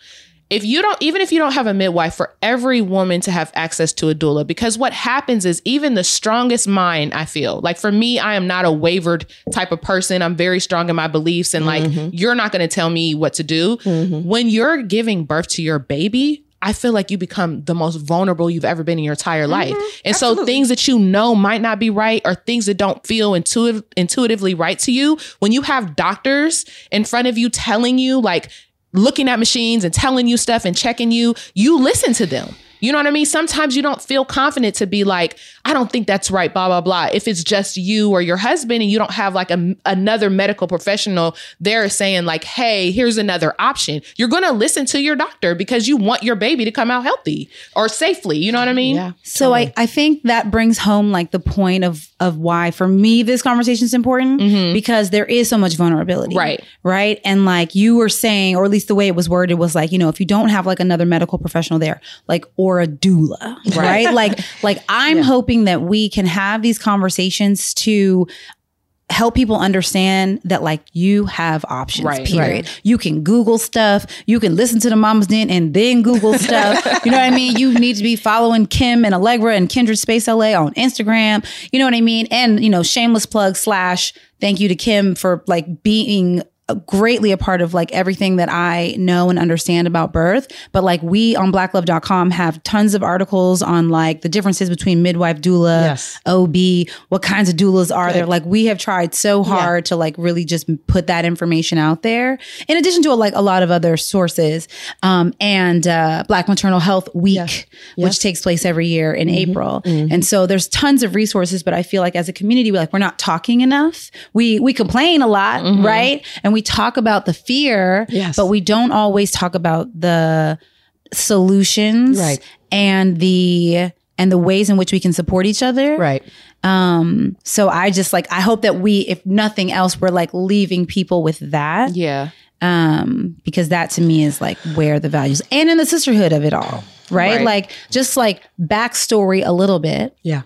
if you don't, even if you don't have a midwife, for every woman to have access to a doula, because what happens is even the strongest mind. I feel like for me, I am not a wavered type of person. I'm very strong in my beliefs, and like mm-hmm. you're not going to tell me what to do mm-hmm. when you're giving birth to your baby. I feel like you become the most vulnerable you've ever been in your entire life. Mm-hmm. And so things that you know might not be right or things that don't feel intuitive, intuitively right to you, when you have doctors in front of you telling you like looking at machines and telling you stuff and checking you, you listen to them. You know what I mean? Sometimes you don't feel confident to be like, I don't think that's right, blah, blah, blah. If it's just you or your husband and you don't have like a, another medical professional there saying, like, hey, here's another option, you're going to listen to your doctor because you want your baby to come out healthy or safely. You know what I mean? yeah. So I, I think that brings home like the point of of why for me this conversation is important mm-hmm. because there is so much vulnerability. Right. Right. And like you were saying, or at least the way it was worded was like, you know, if you don't have like another medical professional there, like or a doula, right? like like I'm hoping that we can have these conversations to help people understand that like you have options Right. period. you can google stuff. You can listen to the mama's den and then google stuff. You know what i mean? You need to be following kim and allegra and kindred space la on instagram. You know what i mean? And you know shameless plug slash thank you to kim for like being greatly a part of like everything that I know and understand about birth. But like we on blacklove.com have tons of articles on like the differences between midwife, doula, Yes. OB, what kinds of doulas are there. Like we have tried so hard to like really just put that information out there. In addition to like a lot of other sources. Um, and uh, Black Maternal Health Week, which takes place every year in April. And so there's tons of resources, but I feel like as a community, we like we're not talking enough. We we complain a lot, right? And we talk about the fear, Yes. but we don't always talk about the solutions Right. and the and the ways in which we can support each other. Right. Um so I just like I hope that we if nothing else we're like leaving people with that Yeah. um because that to me is like where the values and in the sisterhood of it all right, Right. like just like backstory a little bit Yeah.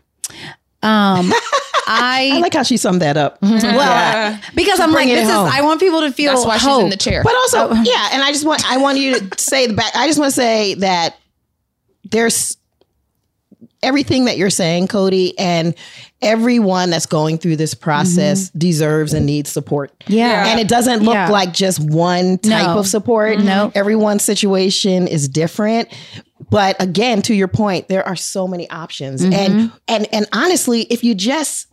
um I I, like how she summed that up. Mm-hmm. well because I'm like bring it this is home. I want people to feel That's why she's hope. in the chair. But also, oh. yeah, and I just want I want you to say the back. I just want to say that there's everything that you're saying, Cody, and everyone that's going through this process mm-hmm. deserves and needs support. yeah And it doesn't look Yeah. like just one type No. of support. Mm-hmm. No. Everyone's situation is different. But again, to your point, there are so many options. And and and honestly, if you just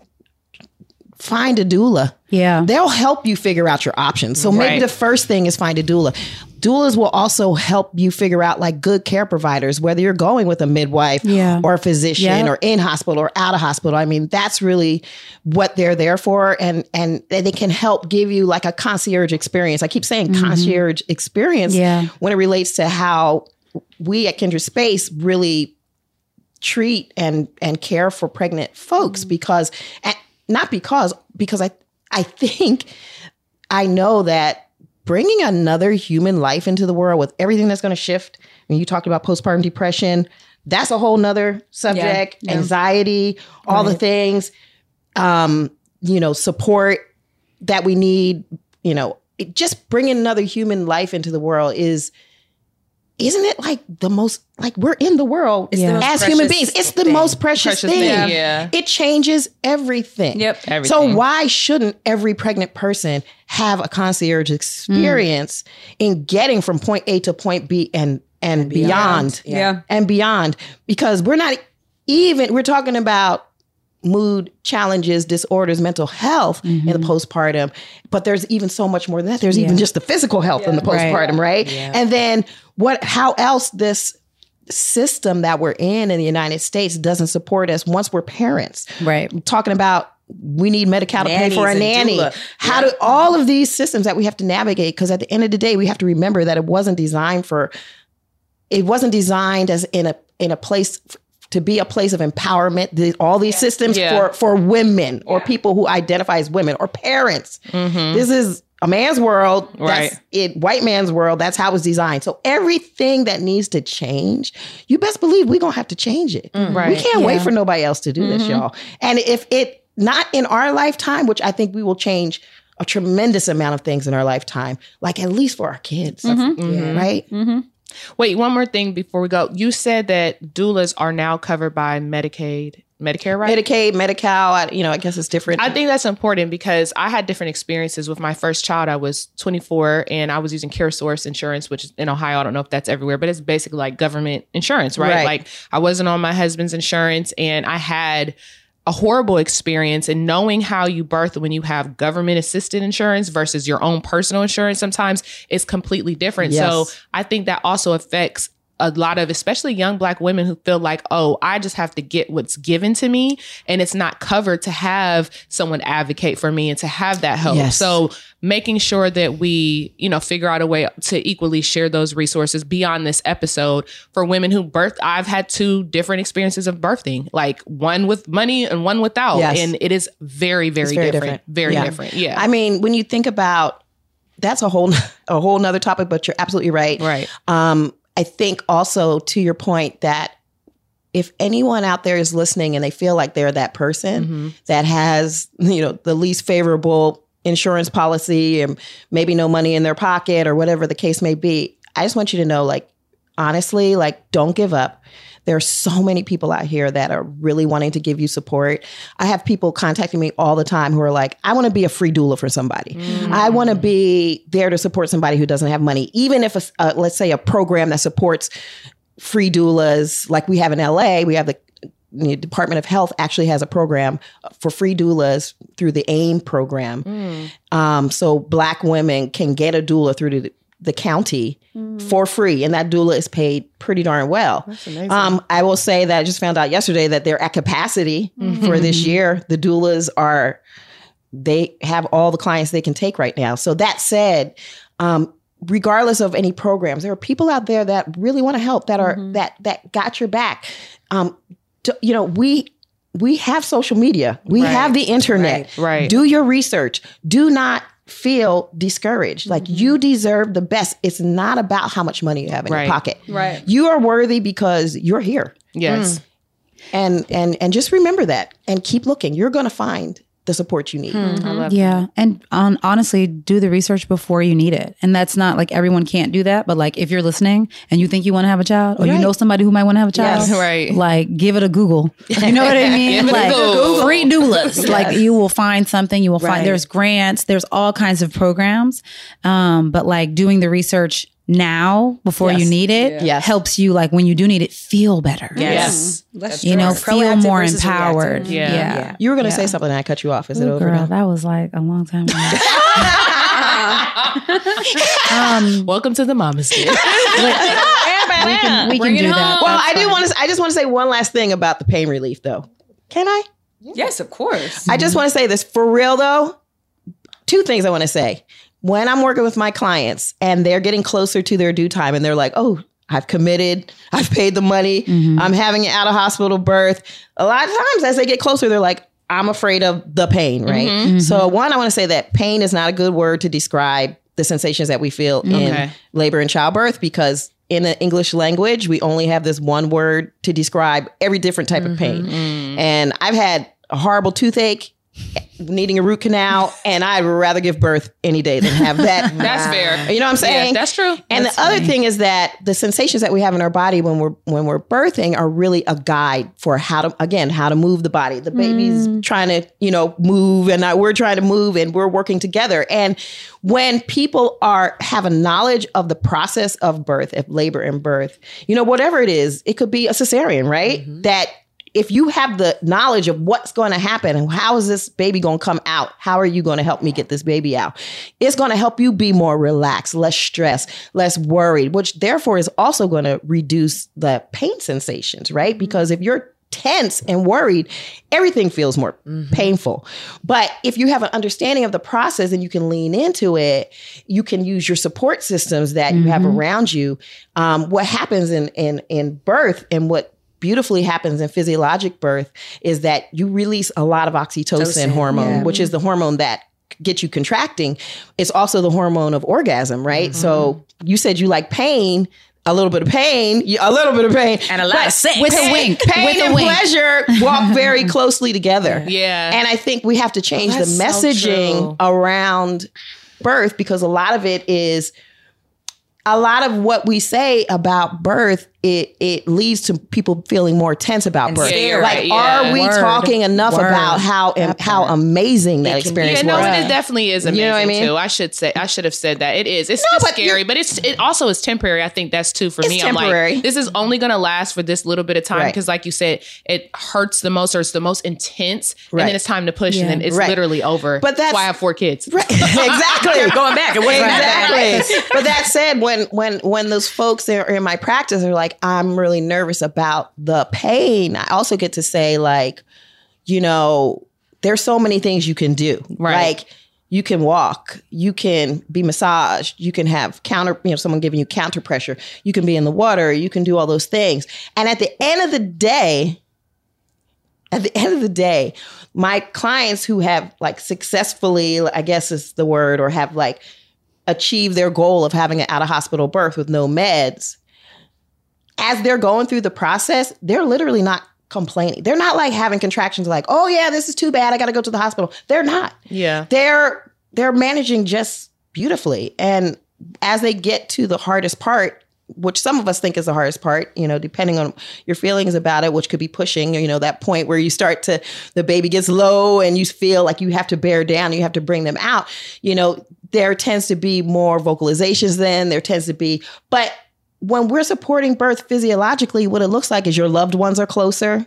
find a doula, yeah they'll help you figure out your options. So maybe Right. the first thing is find a doula. Doulas will also help you figure out like good care providers, whether you're going with a midwife Yeah. or a physician or in hospital or out of hospital. I mean, that's really what they're there for. And and they can help give you like a concierge experience. I keep saying mm-hmm. concierge experience Yeah. when it relates to how we at Kindred Space really treat and and care for pregnant folks mm-hmm. because and not because because I I think I know that bringing another human life into the world with everything that's going to shift. When you talked about postpartum depression, that's a whole nother subject. Yeah. Anxiety, all the things, um, you know, support that we need. You know, it, just bringing another human life into the world is. Isn't it like the most like we're in the world the most as human beings? It's the thing. most precious, Precious thing. thing, yeah. It changes everything. Yep. Everything. So why shouldn't every pregnant person have a concierge experience in getting from point A to point B and and, beyond. Yeah. And beyond because we're not even we're talking about mood challenges, disorders, mental health in the mm-hmm. postpartum, but there's even so much more than that. There's even just the physical health in the Right. postpartum, right? And then what how else this system that we're in in the United States doesn't support us once we're parents right talking about we need Medi-Cal to pay for a nanny. doula. How do all of these systems that we have to navigate? Because at the end of the day, we have to remember that it wasn't designed for. It wasn't designed as in a in a place to be a place of empowerment. The, all these systems Yeah. for for women or people who identify as women or parents. Mm-hmm. This is a man's world. Right. That's it. White man's world. That's how it's designed. So everything that needs to change, you best believe we're gonna have to change it. Mm. We Right. can't wait for nobody else to do this, mm-hmm. y'all. And if it not in our lifetime, which I think we will change a tremendous amount of things in our lifetime, like at least for our kids, mm-hmm. right? Wait, one more thing before we go. You said that doulas are now covered by Medicaid, Medicare, right? Medicaid, Medi-Cal, I, you know, I guess it's different. I think that's important because I had different experiences with my first child. I was 24 and I was using CareSource insurance, which in Ohio. I don't know if that's everywhere, but it's basically like government insurance, right? Right. Like I wasn't on my husband's insurance and I had a horrible experience and knowing how you birth when you have government assisted insurance versus your own personal insurance sometimes is completely different. Yes. So I think that also affects a lot of especially young black women who feel like oh i just have to get what's given to me and it's not covered to have someone advocate for me and to have that help Yes. so making sure that we you know figure out a way to equally share those resources beyond this episode for women who birth i've had two different experiences of birthing like one with money and one without Yes. and it is very very, very different. different. very Yeah. different yeah I mean, when you think about that's a whole a whole nother topic, but you're absolutely right. right Um, I think also to your point that if anyone out there is listening and they feel like they're that person mm-hmm. that has, you know, the least favorable insurance policy and maybe no money in their pocket or whatever the case may be, I just want you to know, like, honestly, like, don't give up. There are so many people out here that are really wanting to give you support. I have people contacting me all the time who are like, I want to be a free doula for somebody. I want to be there to support somebody who doesn't have money. Even if, a, uh, let's say, a program that supports free doulas, like we have in LA, we have the the Department of Health actually has a program for free doulas through the AIM program. Um, so black women can get a doula through the, the county for free, and that doula is paid pretty darn well. Um, I will say that I just found out yesterday that they're at capacity for this year. The doulas are they have all the clients they can take right now. So that said, um, regardless of any programs, there are people out there that really want to help that are that that got your back. Um, d- you know, we we have social media, we have the internet. Right. Do your research. Do not feel discouraged. Like mm-hmm. you deserve the best. It's not about how much money you have in Right. your pocket. Right. You are worthy because you're here. Yes. Mm. And and and just remember that and keep looking. You're going to find the support you need. I love Yeah, and um, honestly, do the research before you need it. And that's not like everyone can't do that, but like if you're listening and you think you want to have a child, or you know somebody who might want to have a child, Yes. Right. Like give it a Google. You know what I mean? Give it a like Google. free doulas. Like you will find something. You will Right. find there's grants. There's all kinds of programs. Um, but like doing the research now before you need it Yes. helps you like when you do need it feel better. Yes. Let's You know, feel more empowered. reactive. Yeah. Yeah. You were going to Yeah. say something and I cut you off. Is it over girl, now? that was like a long time ago. um, Welcome to the Mama's Den. we can, we can Bring it do that. home. Well, I do want to. I just want to say one last thing about the pain relief, though. Can I? Yes, of course. I just want to say this for real, though. Two things I want to say. When I'm working with my clients and they're getting closer to their due time, and they're like, "Oh, I've committed. I've paid the money. Mm-hmm. I'm having an out of hospital birth." A lot of times, as they get closer, they're like, "I'm afraid of the pain." Mm-hmm. Right. Mm-hmm. So, one, I want to say that pain is not a good word to describe the sensations that we feel in Okay. labor and childbirth because in the English language, we only have this one word to describe every different type of pain. Mm. And I've had a horrible toothache, needing a root canal, and I'd rather give birth any day than have that. That's fair. You know what I'm saying? Yeah, that's true. And the other thing is that the sensations that we have in our body when we're when we're birthing are really a guide for how to again how to move the body. The baby's mm. trying to you know move, and I, we're trying to move, and we're working together. And when people are have a knowledge of the process of birth, of labor and birth, you know whatever it is, it could be a cesarean, right? Mm-hmm. That if you have the knowledge of what's going to happen and how is this baby going to come out, how are you going to help me get this baby out? It's going to help you be more relaxed, less stressed, less worried, which therefore is also going to reduce the pain sensations, right? Mm-hmm. Because if you're tense and worried, everything feels more mm-hmm. painful. But if you have an understanding of the process and you can lean into it, you can use your support systems that you have mm-hmm. around you. Um, what happens in in in birth and what beautifully happens in physiologic birth is that you release a lot of oxytocin Tocin, hormone, which is the hormone that gets you contracting. It's also the hormone of orgasm, right? So mm-hmm. you said you like pain. A little bit of pain, a little bit of pain, And a lot of sex. with a pain, wink, pain with a and wink. pleasure walk very closely together. Yeah. And I think we have to oh, change the That's so messaging around birth because a lot of it is a lot of what we say about birth it it leads to people feeling more tense about birth. Yeah, like right, yeah. are we Word. talking enough Word. about how how amazing that can experience Yeah, no, was? it definitely is amazing You know what I mean? too. I should say I should have said that. It is. It's No, but scary, but it's it also is temporary. I think that's too for It's me. temporary. I'm like, this is only gonna last for this little bit of time Right. because, like you said, it hurts the most or it's the most intense, and then it's time to push, and then it's Right. literally over. But that's- why I have four kids. exactly. going back. It wasn't that bad. exactly. but that said, when when when those folks are in my practice are like, I'm really nervous about the pain. I also get to say like, you know, there's so many things you can do. Right. Like you can walk, you can be massaged, you can have counter, you know, someone giving you counter pressure, you can be in the water, you can do all those things. And at the end of the day, at the end of the day, my clients who have like successfully, I guess is the word, or have like achieved their goal of having an out of hospital birth with no meds, as they're going through the process, they're literally not complaining. They're not like having contractions like, "Oh yeah, this is too bad. I got to go to the hospital." They're not. Yeah. They're they're managing just beautifully. And as they get to the hardest part, which some of us think is the hardest part, you know, depending on your feelings about it, which could be pushing, you know, that point where you start to, the baby gets low and you feel like you have to bear down, you have to bring them out, you know, there tends to be more vocalizations then, there tends to be, but when we're supporting birth physiologically, what it looks like is your loved ones are closer,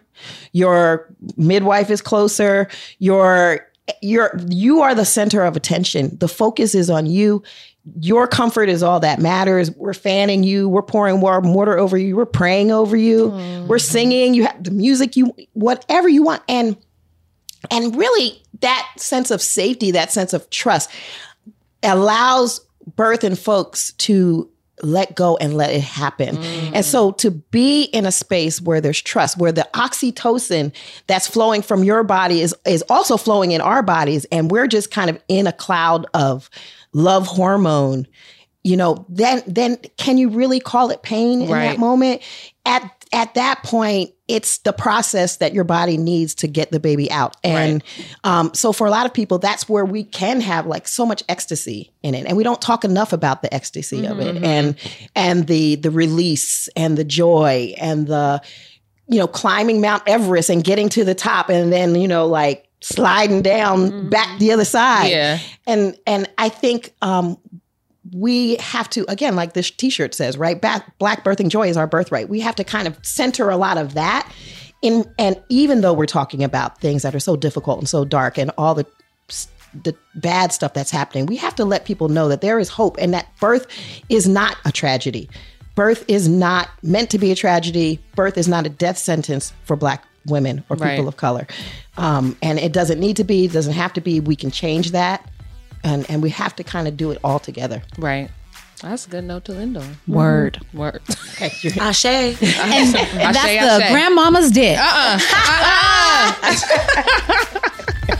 your midwife is closer, your you're you are the center of attention. The focus is on you. Your comfort is all that matters. We're fanning you. We're pouring warm water over you. We're praying over you. Mm-hmm. We're singing. You have the music. You whatever you want, and and really that sense of safety, that sense of trust, allows birth and folks to let go and let it happen. Mm. And so to be in a space where there's trust, where the oxytocin that's flowing from your body is is also flowing in our bodies and we're just kind of in a cloud of love hormone, you know, then then can you really call it pain in right. that moment? At at that point, it's the process that your body needs to get the baby out. And right. um, so for a lot of people, that's where we can have like so much ecstasy in it. And we don't talk enough about the ecstasy mm-hmm, of it mm-hmm. and and the the release and the joy and the, you know, climbing Mount Everest and getting to the top and then, you know, like sliding down mm-hmm. back the other side. Yeah. And and I think um we have to again like this t-shirt says right? Black, black birthing joy is our birthright. We have to kind of center a lot of that in and even though we're talking about things that are so difficult and so dark and all the the bad stuff that's happening we have to let people know that there is hope and that birth is not a tragedy. Birth is not meant to be a tragedy. Birth is not a death sentence for black women or people right. of color. Um, and it doesn't need to be doesn't have to be. We can change that and and we have to kind of do it all together. Right. That's a good note to end on. Word. Mm-hmm. Word. Ashe. and, and that's the grandmama's dick. Uh-uh. uh-uh.